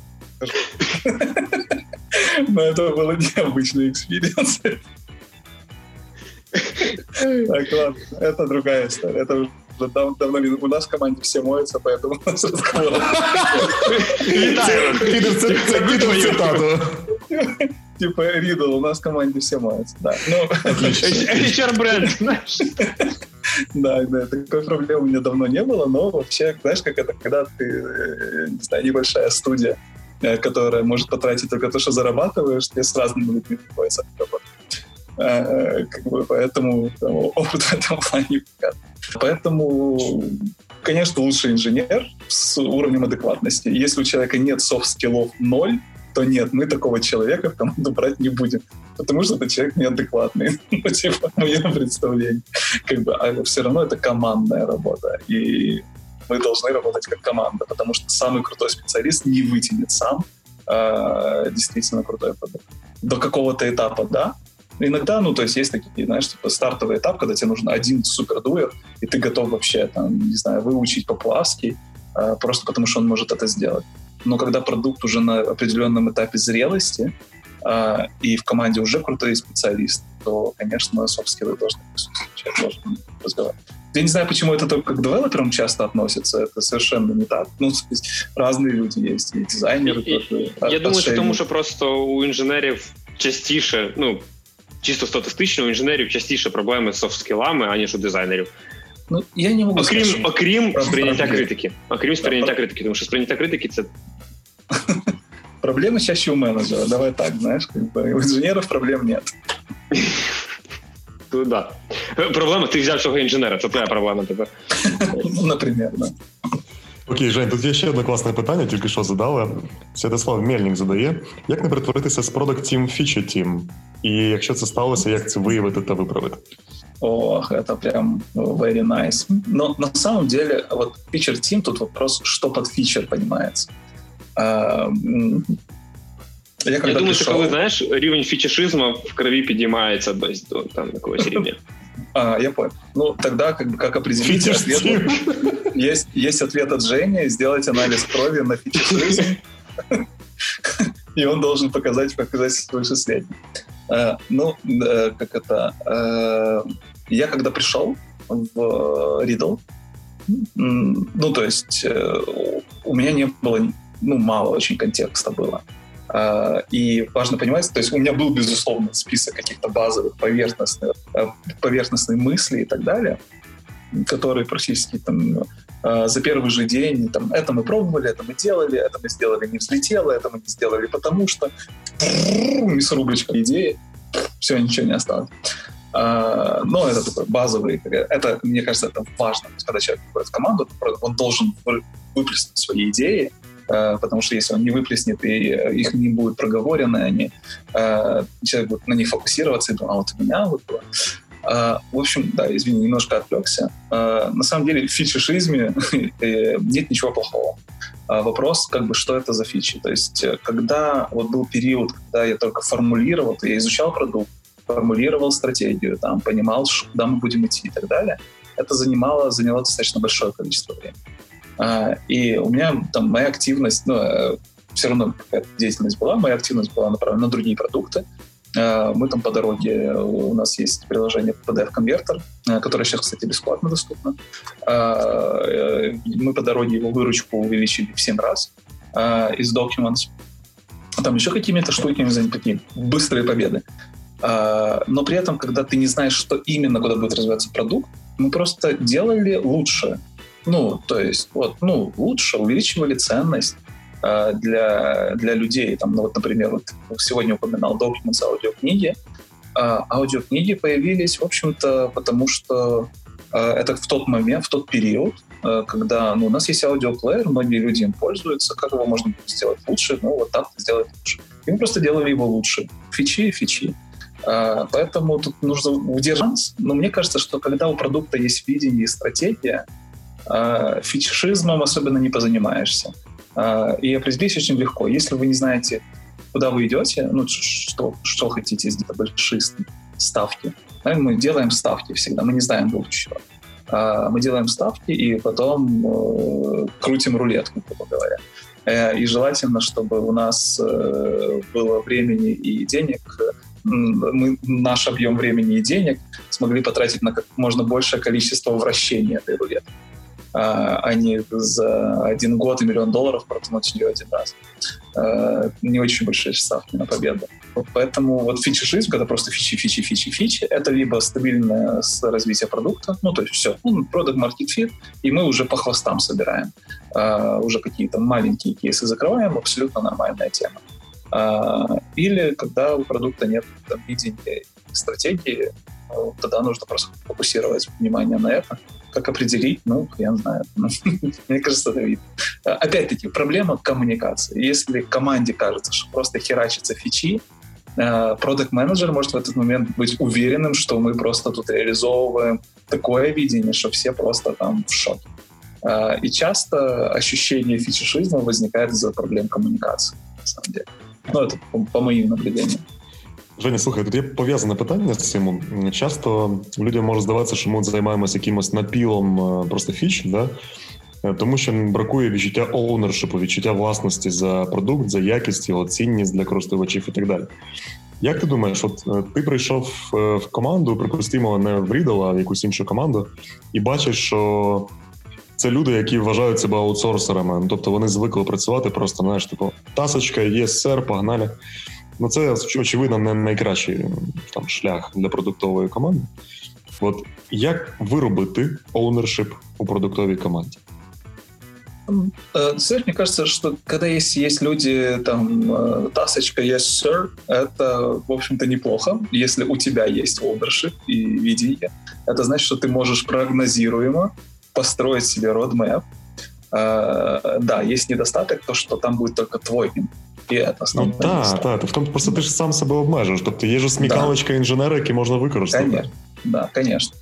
Но это было необычный экспириенс. Так, ладно, это другая история. Это уже дав давно у нас в команде все моются, поэтому у нас разговор. Вітаю! цитату. Типа Ридл, у нас в команде все моются. Да. Ну, HR бренд, знаешь. Да, да, такой проблемы у меня давно не было, но вообще, знаешь, как это, когда ты, э, не знаю, небольшая студия, э, которая может потратить только то, что зарабатываешь, тебе с разными людьми приходится работать. Э, как бы, поэтому опыт в этом плане Поэтому, конечно, лучший инженер с уровнем адекватности. Если у человека нет soft skill ов ноль, то нет, мы такого человека в команду брать не будем, потому что этот человек неадекватный, ну, типа, в моем. Как бы, а все равно это командная работа, и мы должны работать как команда, потому что самый крутой специалист не вытянет сам э, действительно крутой продукт. До какого-то этапа, да, Иногда, ну, то есть есть такие, знаешь, типа стартовый этап, когда тебе нужен один супер дуэр, и ты готов вообще, там, не знаю, выучить по-плавски, э, просто потому что он может это сделать но когда продукт уже на определенном этапе зрелости, э, и в команде уже крутой специалист, то, конечно, софт-скиллы должны присутствовать, должен разговаривать. Я не знаю, почему это только к девелоперам часто относится, это совершенно не так. Ну, разные люди есть, и дизайнеры і, тоже. Я думаю, що тому що просто у інженерів частіше, ну, чисто статистично, у інженерів частіше проблеми з софт-скілами, аніж у дизайнерів. Ну, я не можу окрім, сказати, окрім сприйняття критики. Окрім сприйняття критики, тому що сприйняття критики це Проблемы чаще у менеджера. Давай так, знаешь, как бы у инженеров проблем нет. Ну, да. Проблема, ти взяв цього інженера, це твоя проблема тепер. Ну, наприклад, да. Окей, Жень, тут є ще одне класне питання, тільки що задали. Святослав Мельник задає: як не перетворитися з Product Team в Feature Team? І якщо це сталося, як це виявити та виправити? Ох, это прям very nice. Но на самом деле, вот feature team, тут вопрос, что под фичер понимается. А, я, Я думаю, що коли знаєш, рівень фічешизму в крові підіймається десь до там якогось рівня. А, я понял. Ну, тогда как, бы, как определить ответ? Есть, есть ответ от Жени, сделать анализ крови на фичешизм, и он должен показать показатель выше среднего. А, ну, как это... А, я когда пришел в Riddle, ну, то есть э, у меня не было ну, мало очень контекста было. Uh, и важно понимать, то есть у меня был, безусловно, список каких-то базовых поверхностных, uh, поверхностных мыслей и так далее, которые практически там uh, за первый же день, там, это мы пробовали, это мы делали, это мы сделали, не взлетело, это мы не сделали, потому что мясорубочка идеи, все, ничего не осталось. Uh, но это такой базовый, это, мне кажется, это важно. Когда человек приходит в команду, он должен выплеснуть свои идеи, Э, потому что если он не выплеснет и э, их не будет проговорены, они, э, человек будет на них фокусироваться и думать, а вот у меня вот было. В общем, да, извини, немножко отвлекся. На самом деле в фичешизме нет ничего плохого. Вопрос, как бы, что это за фичи. То есть, когда вот был период, когда я только формулировал, я изучал продукт, формулировал стратегию, там, понимал, куда мы будем идти и так далее, это занимало, заняло достаточно большое количество времени. А, и у меня там моя активность, ну, э, все равно какая-то деятельность была, моя активность была направлена на другие продукты. А, мы там по дороге, у нас есть приложение PDF-конвертер, э, которое сейчас, кстати, бесплатно доступно. А, э, мы по дороге его выручку увеличили в 7 раз из Documents. Там еще какими-то штуками такие быстрые победы. Но при этом, когда ты не знаешь, что именно, куда будет развиваться продукт, мы просто делали лучше. Ну, то есть, вот, ну, лучше увеличивали ценность э, для, для людей. Там, ну, вот, например, вот сегодня упоминал Documents аудиокниги. Э, аудиокниги появились, в общем-то, потому что э, это в тот момент, в тот период, э, когда ну, у нас есть аудиоплеер, многие люди им пользуются, как его можно сделать лучше, ну, вот так сделать лучше. И мы просто делали его лучше. Фичи, фичи. Uh, поэтому тут нужно удержаться. Но мне кажется, что когда у продукта есть видение и стратегия, фетишизмом особенно не позанимаешься. А, и определить очень легко. Если вы не знаете, куда вы идете, ну, что, что хотите сделать, большие ставки. Мы делаем ставки всегда, мы не знаем будущего. А, мы делаем ставки и потом э, крутим рулетку, грубо говоря. Э, и желательно, чтобы у нас э, было времени и денег, мы наш объем времени и денег смогли потратить на как можно большее количество вращения этой рулетки. А не за один год и миллион долларов протянуть ее один раз. А, не очень большие ставки на победу. Поэтому вот фичи-жизнь, когда просто фичи, фичи, фичи, фичи, это либо стабильное развитие продукта, ну, то есть все, ну, продукт market fit, и мы уже по хвостам собираем. Uh, уже какие-то маленькие кейсы закрываем, абсолютно нормальная тема. Uh, или когда у продукта нет там, видения стратегии, ну, тогда нужно просто фокусировать внимание на это. Как определить? Ну, я не знаю. Мне кажется, это видно. Опять-таки, проблема коммуникации. Если команде кажется, что просто херачится фичи, продукт менеджер может в этот момент быть уверенным, что мы просто тут реализовываем такое видение, что все просто там в шоке. И часто ощущение фичишизма возникает из-за проблем коммуникации, на самом деле. Ну, это по, по моим наблюдениям. Женя, слухай, тут є пов'язане питання з цим. Часто людям може здаватися, що ми займаємося якимось напілом просто фіч, да? тому що бракує відчуття оунершипу, відчуття власності за продукт, за якість, його цінність для користувачів і так далі. Як ти думаєш, от ти прийшов в команду, припустимо, не в Riddle, а в якусь іншу команду, і бачиш, що це люди, які вважають себе аутсорсерами. Ну, тобто вони звикли працювати просто, знаєш, типу, тасочка, є сер, погнали. Ну, це очевидно не найкращий там шлях для продуктової команди. От як виробити оунершип у продуктовій команді? Знаешь, мне кажется, что когда есть, есть люди, там, тасочка, yes, sir, это, в общем-то, неплохо. Если у тебя есть ownership и видение, это значит, что ты можешь прогнозируемо построить себе roadmap. Да, есть недостаток, то, что там будет только твой і це основне. Ну, так, так. В тому просто ти ж сам себе обмежуєш. Тобто є ж смікалочка да. інженера, які можна використати. Конечно. Да, конечно.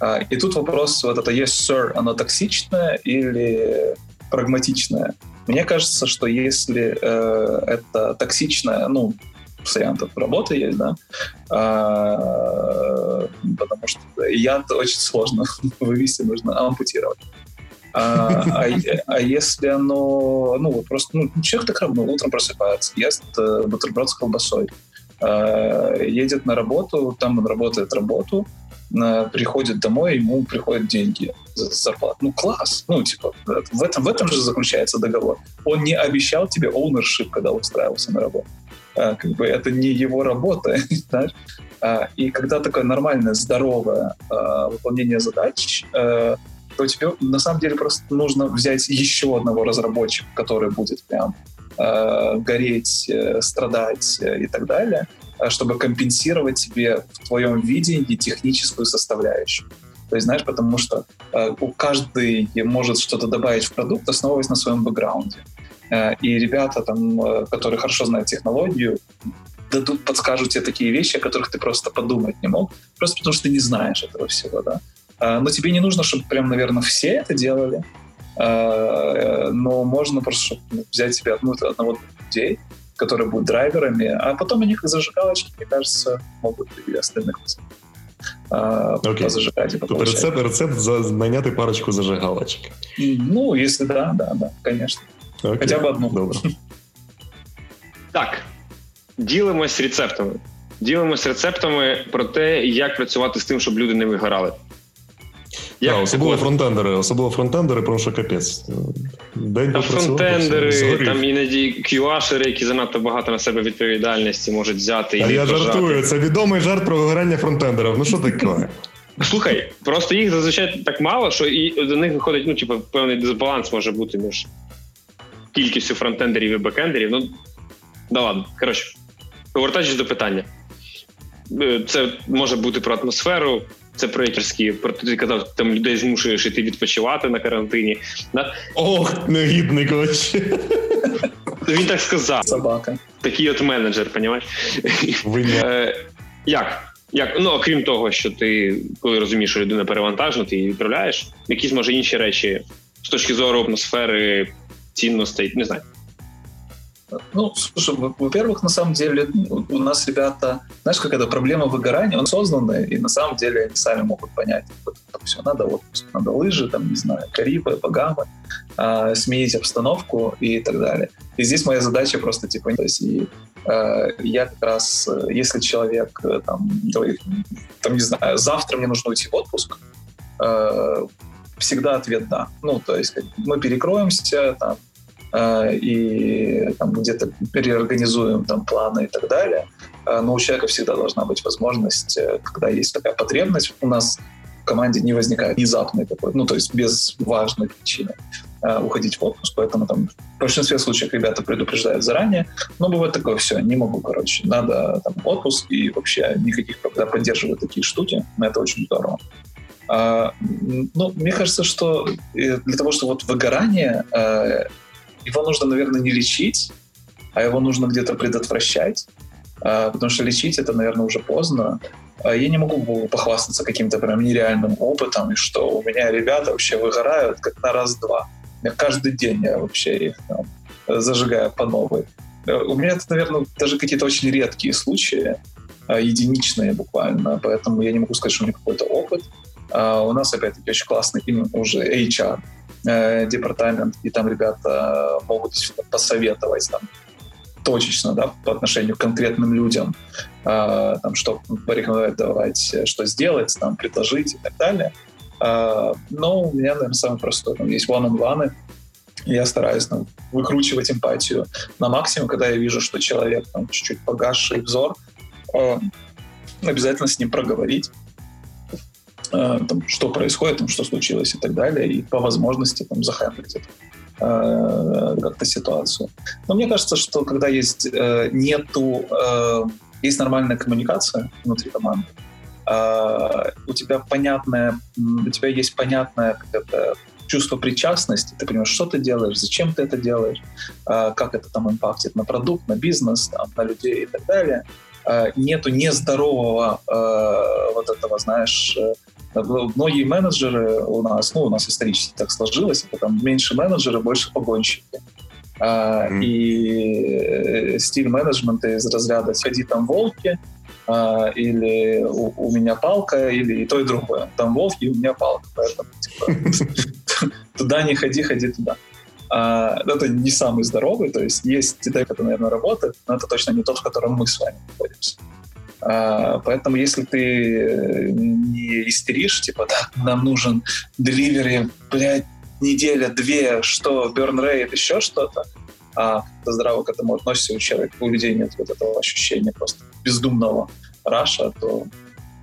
А, и тут вопрос, вот это yes, sir, оно токсичное или прагматичное? Мне кажется, что если э, это токсичное, ну, с вариантов работы есть, да, а, потому что яд очень сложно вывести, нужно ампутировать. А, а, а если оно, ну, просто, ну, человек так равно утром просыпается, ест э, бутерброд с колбасой, э, едет на работу, там он работает работу, э, приходит домой, ему приходят деньги за зарплату. Ну, класс. Ну, типа, в этом, в этом же заключается договор. Он не обещал тебе ownership, когда устраивался на работу. А, как бы это не его работа, знаешь? А, и когда такое нормальное, здоровое а, выполнение задач, то тебе на самом деле просто нужно взять еще одного разработчика, который будет прям э, гореть, э, страдать э, и так далее, э, чтобы компенсировать тебе в твоем видении техническую составляющую. То есть, знаешь, потому что э, у каждый может что-то добавить в продукт, основываясь на своем бэкграунде. Э, и ребята, там, э, которые хорошо знают технологию, дадут, подскажут тебе такие вещи, о которых ты просто подумать не мог, просто потому что ты не знаешь этого всего, да. А, но тебе не нужно, чтобы прям, наверное, все это делали. А, но можно просто взять себе одну, одного людей, которые будут драйверами, а потом они как зажигалочки, мне кажется, могут и остальных okay. позажигать. И Тут рецепт, рецепт за, наняти парочку зажигалочек. Ну, если да, да, да, конечно. Okay. Хотя бы одну. Добре. Так, ділимось рецептами. Ділимось рецептами про те, як працювати з тим, щоб люди не вигорали. Як да, особливо от... фронтендери, особливо фронтендери, тому що капець. День Та фронтендери, там іноді QA-шери, які занадто багато на себе відповідальності можуть взяти. А і я жартую, це відомий жарт про вигорання фронтендерів. Ну що таке? Слухай, просто їх зазвичай так мало, що і до них виходить, ну, типу, певний дисбаланс може бути між кількістю фронтендерів і бекендерів. Ну, да ладно. Коротше, повертаючись до питання. Е, це може бути про атмосферу, це проєкторські, про ти казав, там людей змушуєш іти відпочивати на карантині. Да? Ох, негідний коч. Він так сказав. Собака. Такий от менеджер, понімаєш? Е, Як? Як? Ну, окрім того, що ти, коли розумієш, що людина перевантажена, ти її відправляєш, якісь може інші речі з точки зору атмосфери, цінностей, не знаю. Ну, слушай, во-первых, на самом деле у нас ребята, знаешь, какая-то проблема выгорания, он созданная, и на самом деле они сами могут понять, вот, все, надо отпуск, надо лыжи, там, не знаю, Карибы, Багамы, э, сменить обстановку и так далее. И здесь моя задача просто, типа, то есть, и, э, я как раз, если человек, там, там, не знаю, завтра мне нужно уйти в отпуск, э, всегда ответ «да». Ну, то есть мы перекроемся, там, и там, где-то переорганизуем там, планы и так далее. Э, но у человека всегда должна быть возможность, э, когда есть такая потребность, у нас в команде не возникает внезапной такой, ну, то есть без важной причины э, уходить в отпуск, поэтому там в большинстве случаев ребята предупреждают заранее, но бывает такое, все, не могу, короче, надо там отпуск и вообще никаких, когда поддерживают такие штуки, это очень здорово. А, ну, мне кажется, что э, для того, чтобы вот выгорание, э, его нужно, наверное, не лечить, а его нужно где-то предотвращать, а, потому что лечить это, наверное, уже поздно. А я не могу похвастаться каким-то прям нереальным опытом, и что у меня ребята вообще выгорают как на раз-два. Каждый день я вообще их там, зажигаю по новой. Э, у меня это, наверное, даже какие-то очень редкие случаи, единичные буквально, поэтому я не могу сказать, что у меня какой-то опыт. А у нас, опять-таки, очень классный именно уже HR э, департамент, и там ребята могут посоветовать там, точечно, да, по отношению к конкретным людям, э, там, что порекомендовать, что сделать, там, предложить и так далее. Э, но у меня, наверное, самый простой. Там есть one-on-one, я стараюсь там, выкручивать эмпатию на максимум, когда я вижу, что человек там чуть-чуть погасший взор, э, обязательно с ним проговорить, Э, там, что происходит, там, что случилось и так далее, и по возможности там захендлить это э, как-то ситуацию. Но мне кажется, что когда есть э, нету есть нормальная коммуникация внутри команды, у тебя понятное, у тебя есть понятное чувство причастности, ты понимаешь, что ты делаешь, зачем ты это делаешь, как это там импактит на продукт, на бизнес, там, на людей и так далее. Нету нездорового вот этого, знаешь, Многие менеджеры у нас, ну, у нас исторически так сложилось, это там меньше менеджеры, больше погонщики. mm-hmm. И э, стиль менеджмента из разряда «сходи там волки», а, или у, у меня палка, или и то, и другое. Там волки, и у меня палка, поэтому типа, туда не ходи, ходи туда. А, это не самый здоровый, то есть есть деталь, который, наверное, работает, но это точно не тот, в котором мы с вами находимся. А, поэтому если ты э, не истеришь, типа, да, нам нужен деливери, блядь, неделя, две, что, burn rate, еще что-то, а ты здраво к этому относишься, у человека, у людей нет вот этого ощущения просто бездумного раша, то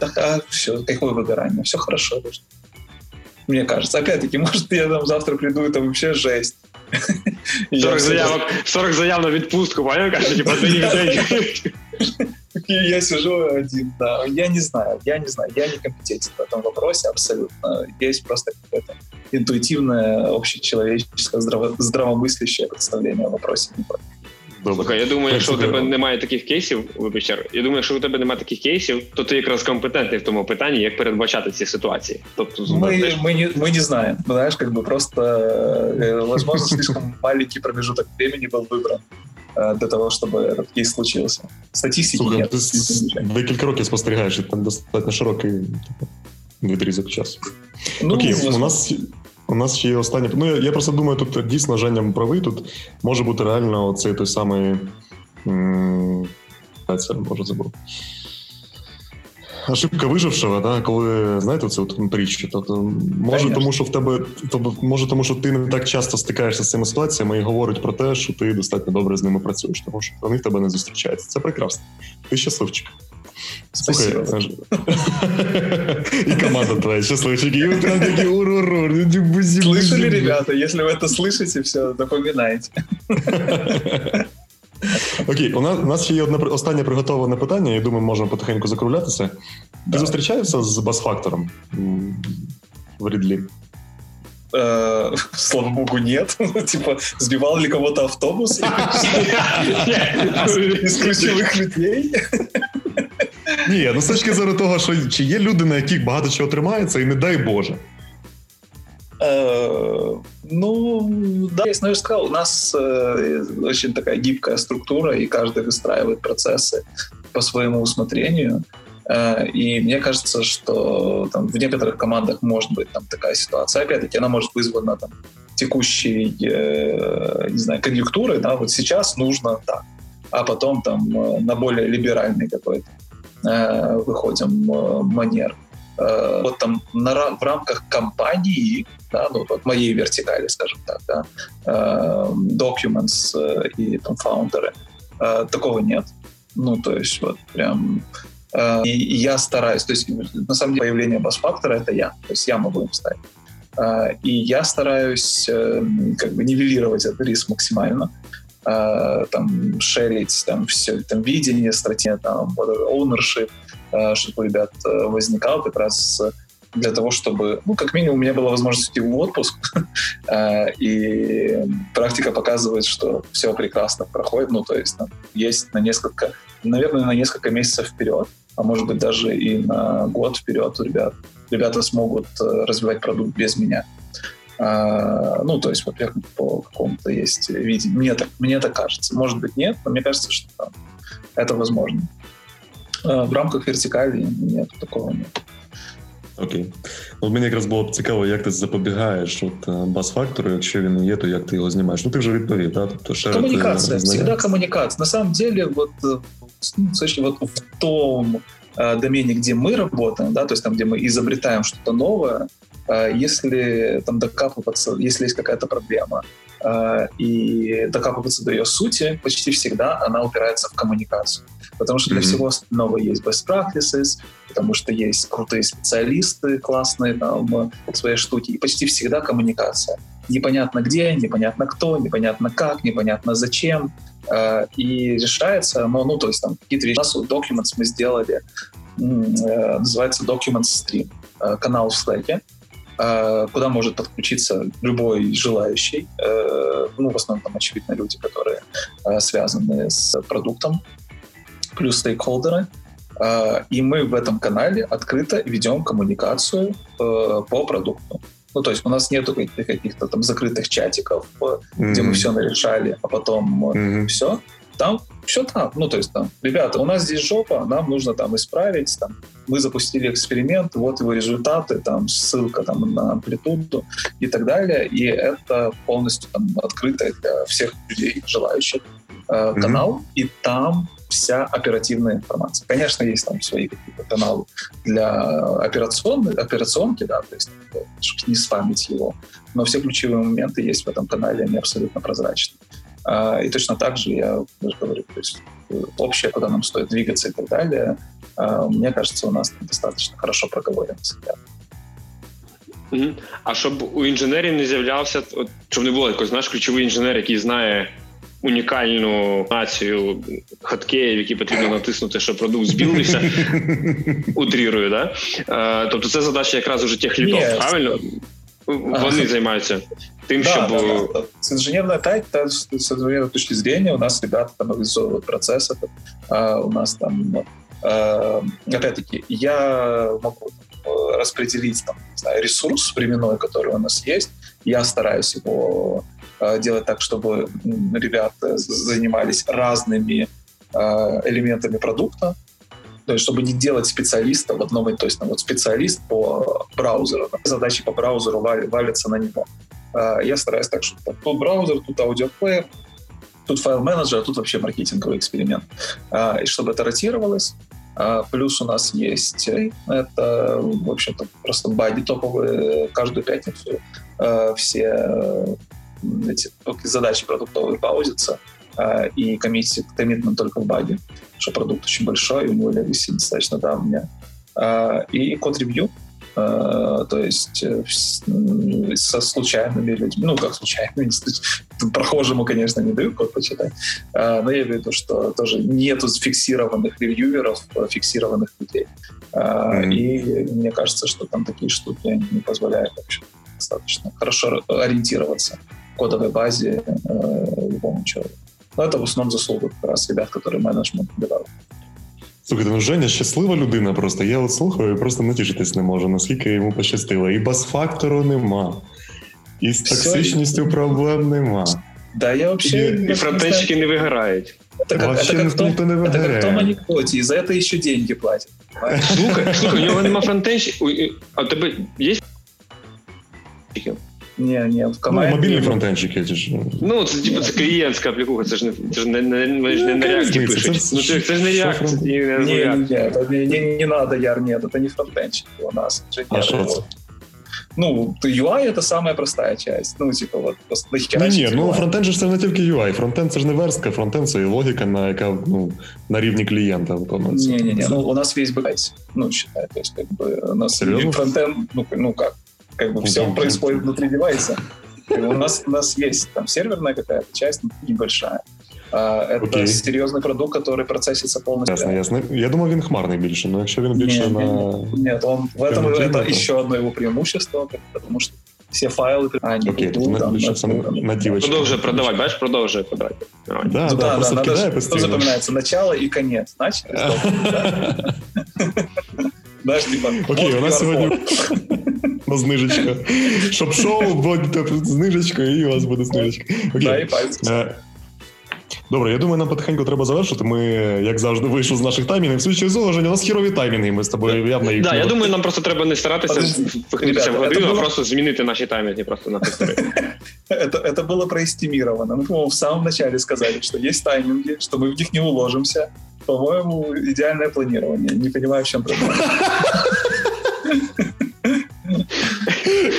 так, а, все, какое выгорание, все хорошо. Мне кажется. Опять-таки, может, я там завтра приду, и там вообще жесть. 40 заявок, 40 заяв на відпустку, понял? Кажется, типа, ты я сижу один, да. Я не знаю, я не знаю, я не компетентен в этом вопросе абсолютно. Есть просто какое-то интуитивное, общечеловеческое, здраво, здравомыслящее представление о вопросе. Добре. Слухай, я думаю, якщо у тебе немає таких кейсів, вибач, я думаю, якщо у тебе немає таких кейсів, то ти якраз компетентний в тому питанні, як передбачати ці ситуації. Тобто, мы, мы, не, мы не знаем, знаешь, как бы просто, э, возможно, слишком маленький промежуток времени был выбран. Э, для того, чтобы этот кейс случился. Статистики Слухай, нет. Ти декілька років спостерігаєш, там достатньо широкий типу, відрізок часу. Ну, Окей, у нас у нас ще є останнє. Ну, я, я просто думаю, тут дійсно Женя правий. Тут може бути реально цей той самий. М- це може забув ошибка вижившого, да, коли знаєте, це от внутрішньо. Тобто, може, Конечно. тому що в тебе тобто, може, тому що ти не так часто стикаєшся з цими ситуаціями і говорить про те, що ти достатньо добре з ними працюєш, тому що вони в тебе не зустрічаються. Це прекрасно. Ти щасливчик. Слухай, и команда твоя счастливчики. И вы прям такие ур-ур-ур. Слышали, ребята? Если вы это слышите, все, запоминайте. Окей, у нас у нас ще є одне останнє приготовлене питання, я думаю, можемо потихеньку закруглятися. Ти зустрічаєшся з бас-фактором в Рідлі? Э, слава богу, нет. типа, сбивал ли кого-то автобус из ключових людей? Ні, ну з точки зору того, що чи є люди, на яких багато чого тримається, і не дай Боже. Э, ну, да, я же сказал, у нас э, очень такая гибкая структура, и каждый выстраивает процессы по своему усмотрению. Э, и мне кажется, что там, в некоторых командах может быть там такая ситуация. Опять-таки, она может вызвана там, текущей, не знаю, конъюнктурой, да, вот сейчас нужно так, а потом там на более либеральный какой-то выходим манер. Э, вот там на, в рамках компании, да, ну, вот моей вертикали, скажем так, да, э, documents э, и там фаундеры, э, такого нет. Ну, то есть вот прям... И, я стараюсь, то есть на самом деле появление бас-фактора — это я, то есть я могу им стать. И я стараюсь как бы нивелировать этот риск максимально. Там, шерить там, все, там, видение, стратегия, там, ownership, чтобы у ребят э, возникал как раз для того, чтобы, ну, как минимум, у меня была возможность уйти в отпуск, и практика показывает, что все прекрасно проходит, ну, то есть там, есть на несколько, наверное, на несколько месяцев вперед, а может быть даже и на год вперед у ребят. Ребята смогут развивать продукт без меня. А, ну, то есть, во-первых, по какому-то есть видению. Мне так, мне так кажется. Может быть, нет, но мне кажется, что там, это возможно. А, в рамках вертикалі нет, такого нет. Окей. Ну, мені якраз було б цікаво, як ти запобігаєш от бас-фактору, якщо він є, то як ти його знімаєш? Ну, ти вже відповів, да? Тобто, шерити коммуникация, всегда коммуникация. На самом деле, вот, ну, вот в том э, домене, где мы работаем, да, то есть там, где мы изобретаем что-то новое, а если там докапываться, если есть какая-то проблема, а, и докапываться до ее сути, почти всегда она упирается в коммуникацию. Потому что для mm-hmm. всего остального есть best practices, потому что есть крутые специалисты, классные там свои штуки, и почти всегда коммуникация. Непонятно где, непонятно кто, непонятно как, непонятно зачем, а, и решается, но, ну, то есть там какие-то вещи, у нас Documents мы сделали, э, называется Documents Stream, э, канал в Slack, Э, куда может подключиться любой желающий. Э, ну, в основном там, очевидно, люди, которые э, связаны с продуктом, плюс стейкхолдеры. И мы в этом канале открыто ведем коммуникацию по продукту. Ну, то есть у нас нету каких-то там закрытых чатиков, mm-hmm. где мы все нарешали, а потом mm-hmm. все. Там все там. Ну, то есть там, ребята, у нас здесь жопа, нам нужно там исправить, там, мы запустили эксперимент, вот его результаты, там, ссылка там на амплитуду и так далее. И это полностью там открытый для всех людей, желающих э, канал. Mm-hmm. И там вся оперативная информация. Конечно, есть там свои какие-то каналы для операционной, операционки, да, то есть чтобы не спамить его. Но все ключевые моменты есть в этом канале, они абсолютно прозрачны. И точно так же я даже говорю, то есть э, общее, куда нам стоит двигаться и так далее, мне кажется, у нас достаточно хорошо проговорено з А щоб у інженерів не з'являвся, от, щоб не було якось знаєш, ключовий інженер, який знає унікальну націю хаткеїв, які потрібно натиснути, щоб продукт збілився, утрірую, да? Е, тобто це задача якраз уже тих літов, правильно? Вони займаються тем, да, чтобы... Да, да. С инженерной та, с инженерной точки зрения у нас ребята там реализовывают процессы, а, у нас там, а, опять-таки, я могу там, распределить там, не знаю, ресурс временной, который у нас есть, я стараюсь его а, делать так, чтобы ребята занимались разными а, элементами продукта, чтобы не делать специалиста в одном, то есть ну, вот специалист по браузеру, задачи по браузеру валятся на него. А, я стараюсь так, что тут браузер, тут аудиоплеер, тут файл-менеджер, а тут вообще маркетинговый эксперимент. А, и чтобы это ротировалось, а, Плюс у нас есть это, в общем-то, просто баги топовые каждую пятницу. Все эти задачи продуктовые паузятся, и коммит, коммитмент только в баге, что продукт очень большой, у него легаси достаточно давняя. И код-ревью — Э, то есть э, со случайными людьми, ну, как случайными, прохожему, конечно, не даю код почитать, э, но я имею в виду, что тоже нету фиксированных ревьюеров, фиксированных людей. Mm-hmm. И мне кажется, что там такие штуки не позволяют вообще достаточно хорошо ориентироваться в кодовой базе любому человеку. Но это в основном заслуга как раз ребят, которые менеджмент делают. Слухайте, ну Женя щаслива людина просто. Я от слухаю і просто натішитись не можу, наскільки йому пощастило. І бас-фактору нема, і з токсичністю проблем нема. Да, я вообще... И, и фронтенщики не выгорают. Это как, это как, том, не это как в том анекдоте, и за это еще деньги платят. Слухай, слухай, у него нема фронтенщиків, а у тебе є Ні, ні, в команді... Ну, мобільні фронтенчики. Це ж... Ну, це типу це клієнтська аплікуха, це ж не це ж не, не, не, не на реакті пишуть. Це, ну, це, це ж не реакт. Ні, ні, ні, не, не, не надо яр, нет, это не фронтенчик у нас. А что это? Ну, UI — это самая простая часть. Ну, типа, вот, просто нахера. Ні, ну фронтенд же це не тільки UI. Фронтенд це ж не верстка, фронтенд це і логіка, на яка ну, на рівні клієнта виконується. Ні, ні, ні. Ну, у нас весь бэкэйс. Ну, считай, то есть, как бы, у нас Серьезно? фронтенд, ну, ну как, как бы ну, все происходит внутри девайса. У нас, у нас есть там серверная какая-то часть, небольшая. Это Окей. серйозний продукт, который процессится полностью. Ясно, ясно. Я думаю, він хмарний більше, но якщо він більше нет, на... Нет, он, в этом это еще одно его преимущество, потому что все файлы, а, не Окей, тут, там, нативочка. Продовжує продавати, бачиш, продовжує продавати. Да, ну, да, да, просто да, кидає постійно. запоминается начало и конец. Начали, Знаешь, типа, Окей, у нас сьогодні на знижечка. Щоб шоу, буде знижечка, і у вас буде знижечка. Окей. Да, і пальці. Добре, я думаю, нам потихеньку треба завершити. Ми, як завжди, вийшли з наших таймінгів. Слідчі зложення, у нас хірові таймінги. Ми з тобою явно їх. Да, я думаю, нам просто треба не старатися виходитися в годину, а просто змінити наші таймінги просто на півтори. Это, это было проэстимировано. Мы, по-моему, в самом начале сказали, что есть тайминги, что мы в них не уложимся. По-моему, идеальное планирование. Не понимаю, в чем проблема.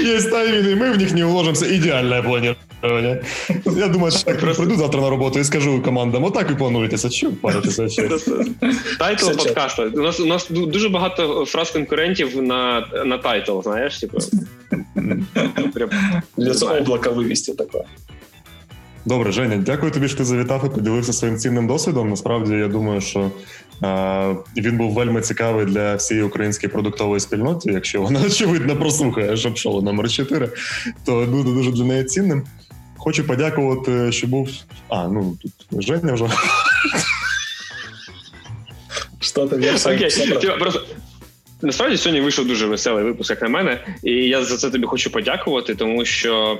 Есть тайминги, мы в них не уложимся. Идеальное планирование. Я думаю, что так приду завтра на работу и скажу командам, отак і плануєтеся. Що паритеся? Title подкасту. У нас у нас дуже багато фраз конкурентів на на title, знаєш, типу. Для облака вивести таке. Добре, Женя, дякую тобі, що ти завітав і поділився своїм цінним досвідом. Насправді, я думаю, що е, він був вельми цікавий для всієї української продуктової спільноти. Якщо вона очевидно прослухає шоу номер 4 то буде дуже для неї цінним. Хочу подякувати, що був. А, ну тут Женя вже. Що там я просто Насправді сьогодні вийшов дуже веселий випуск, як на мене, і я за це тобі хочу подякувати, тому що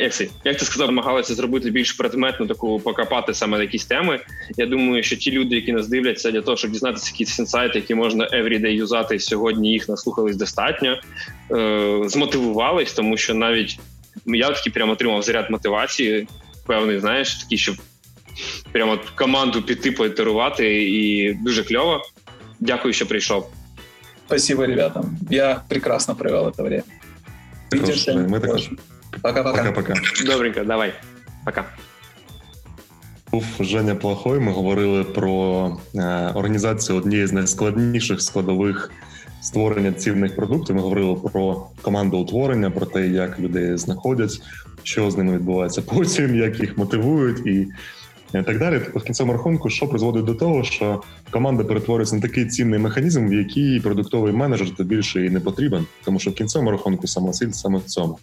як це, як ти сказав, намагалися зробити більш предметну таку покопати саме на якісь теми. Я думаю, що ті люди, які нас дивляться для того, щоб дізнатися якісь інсайти, які можна everyday юзати сьогодні, їх наслухались достатньо, е, змотивувались, тому що навіть я такий прямо отримав заряд мотивації, певний, знаєш, такий, щоб прямо команду піти поітерувати, і дуже кльово. Дякую, що прийшов. Спасибо ребятам. Я прекрасно провел это время. Хорошо, мы також. Пока-пока. Пока-пока. Добренько, давай. Пока. Був Женя Плохой. Ми говорили про е, організацію однієї з найскладніших складових створення цінних продуктів. Ми говорили про команду утворення, про те, як людей знаходять, що з ними відбувається потім, як їх мотивують і і так далі. Тобто, в кінцевому рахунку, що призводить до того, що команда перетворюється на такий цінний механізм, в який продуктовий менеджер то більше і не потрібен, тому що в кінцевому рахунку сама самоціль саме в цьому.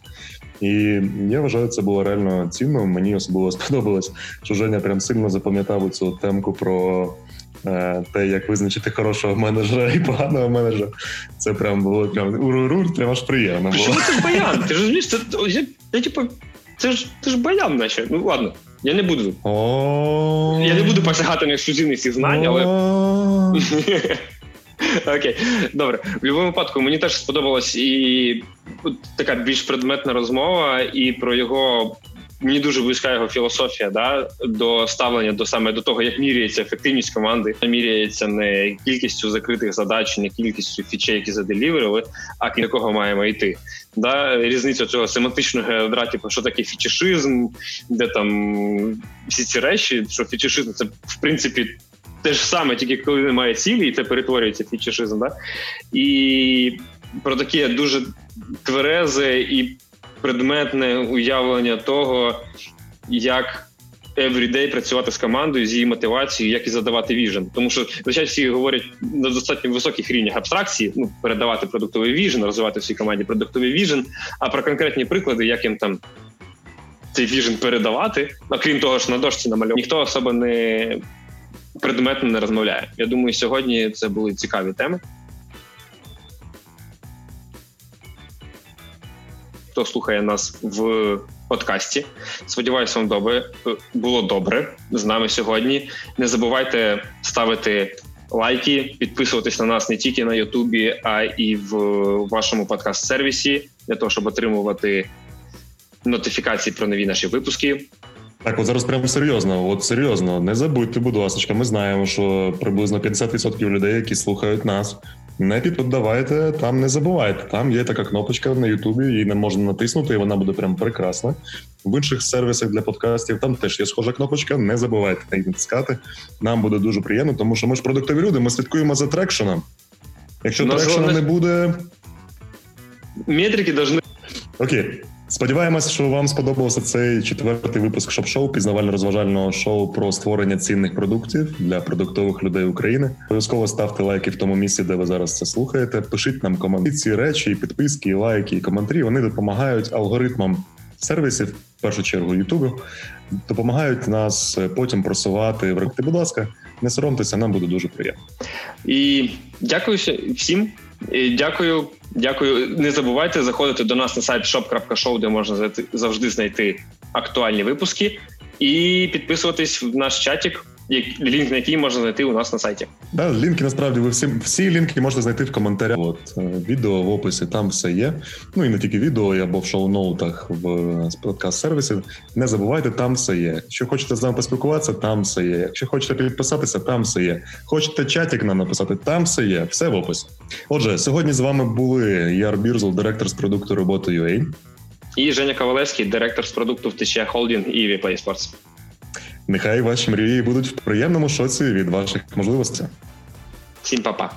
І я вважаю, це було реально цінно. Мені особливо сподобалось, що Женя прям сильно запам'ятав цю темку про. Е, те, як визначити хорошого менеджера і поганого менеджера, це прям було прям ур-ур, прям аж приємно. було. Чому це баян? Ти ж розумієш, це я, я, типу, це ж це ж баян, наче. Ну ладно. Я не буду. Я не буду посягати на ексклюзивність цих знань, але. Окей, добре. В будь-якому випадку мені теж сподобалась і така більш предметна розмова, і про його мені дуже близька його філософія да, до ставлення до саме до того, як міряється ефективність команди, міряється не кількістю закритих задач, не кількістю фічей, які заделіверили, а до кого маємо йти. Да, Різниця цього семантичного ядра, типу, що таке фічишизм, де там всі ці речі, що фічишизм це в принципі. Те ж саме, тільки коли немає цілі, і це перетворюється фічишизм. Да? І про таке дуже тверезе і предметне уявлення того, як everyday працювати з командою, з її мотивацією, як і задавати віжен. Тому що звичайно всі говорять на достатньо високих рівнях абстракції, ну передавати продуктовий віжен, розвивати в цій команді продуктовий віжен. А про конкретні приклади, як їм там цей віжен передавати, окрім того, що на дошці намальовано, ніхто особо не предметно не розмовляє. Я думаю, сьогодні це були цікаві теми. Хто слухає нас в подкасті. Сподіваюся, вам добре було добре з нами сьогодні. Не забувайте ставити лайки, підписуватись на нас не тільки на Ютубі, а і в вашому подкаст-сервісі для того, щоб отримувати нотифікації про нові наші випуски. Так, от зараз прямо серйозно. От серйозно, не забудьте, будь ласка, ми знаємо, що приблизно 50% людей, які слухають нас, не піддавайте, там не забувайте. Там є така кнопочка на Ютубі, її не можна натиснути, і вона буде прям прекрасна. В інших сервісах для подкастів там теж є схожа кнопочка. Не забувайте її натискати. Нам буде дуже приємно, тому що ми ж продуктові люди, ми слідкуємо за трекшеном. Якщо Ну, трекшена не буде, Метрики должны Окей. Сподіваємось, що вам сподобався цей четвертий випуск шоп-шоу, пізнавально-розважального шоу про створення цінних продуктів для продуктових людей України. Обов'язково ставте лайки в тому місці, де ви зараз це слухаєте. Пишіть нам коментарі. Ці речі, і підписки, і лайки, і коментарі. Вони допомагають алгоритмам сервісів, в першу чергу Ютубу, допомагають нас потім просувати в. Будь ласка, не соромтеся, нам буде дуже приємно. І дякую всім. І дякую, дякую. Не забувайте заходити до нас на сайт shop.show, де можна зайти- завжди знайти актуальні випуски, і підписуватись в наш чатик, як- Лінк на який можна знайти у нас на сайті. Да, лінки насправді ви всі всі лінки можете знайти в коментарях. От е, відео в описі там все є. Ну і не тільки відео, або в шоу-ноутах в подкаст-сервісі. Не забувайте, там все є. Якщо хочете з нами поспілкуватися, там все є. Якщо хочете підписатися, там все є. Хочете чатик нам написати, там все є. Все в описі. Отже, сьогодні з вами були Яр Бірзул, директор з продукту роботи UA. І Женя Ковалевський, директор з продукту в ТЧ Холдінг і Replay Sports. Нехай ваші мрії будуть в приємному шоці від ваших можливостей. Всім па-па.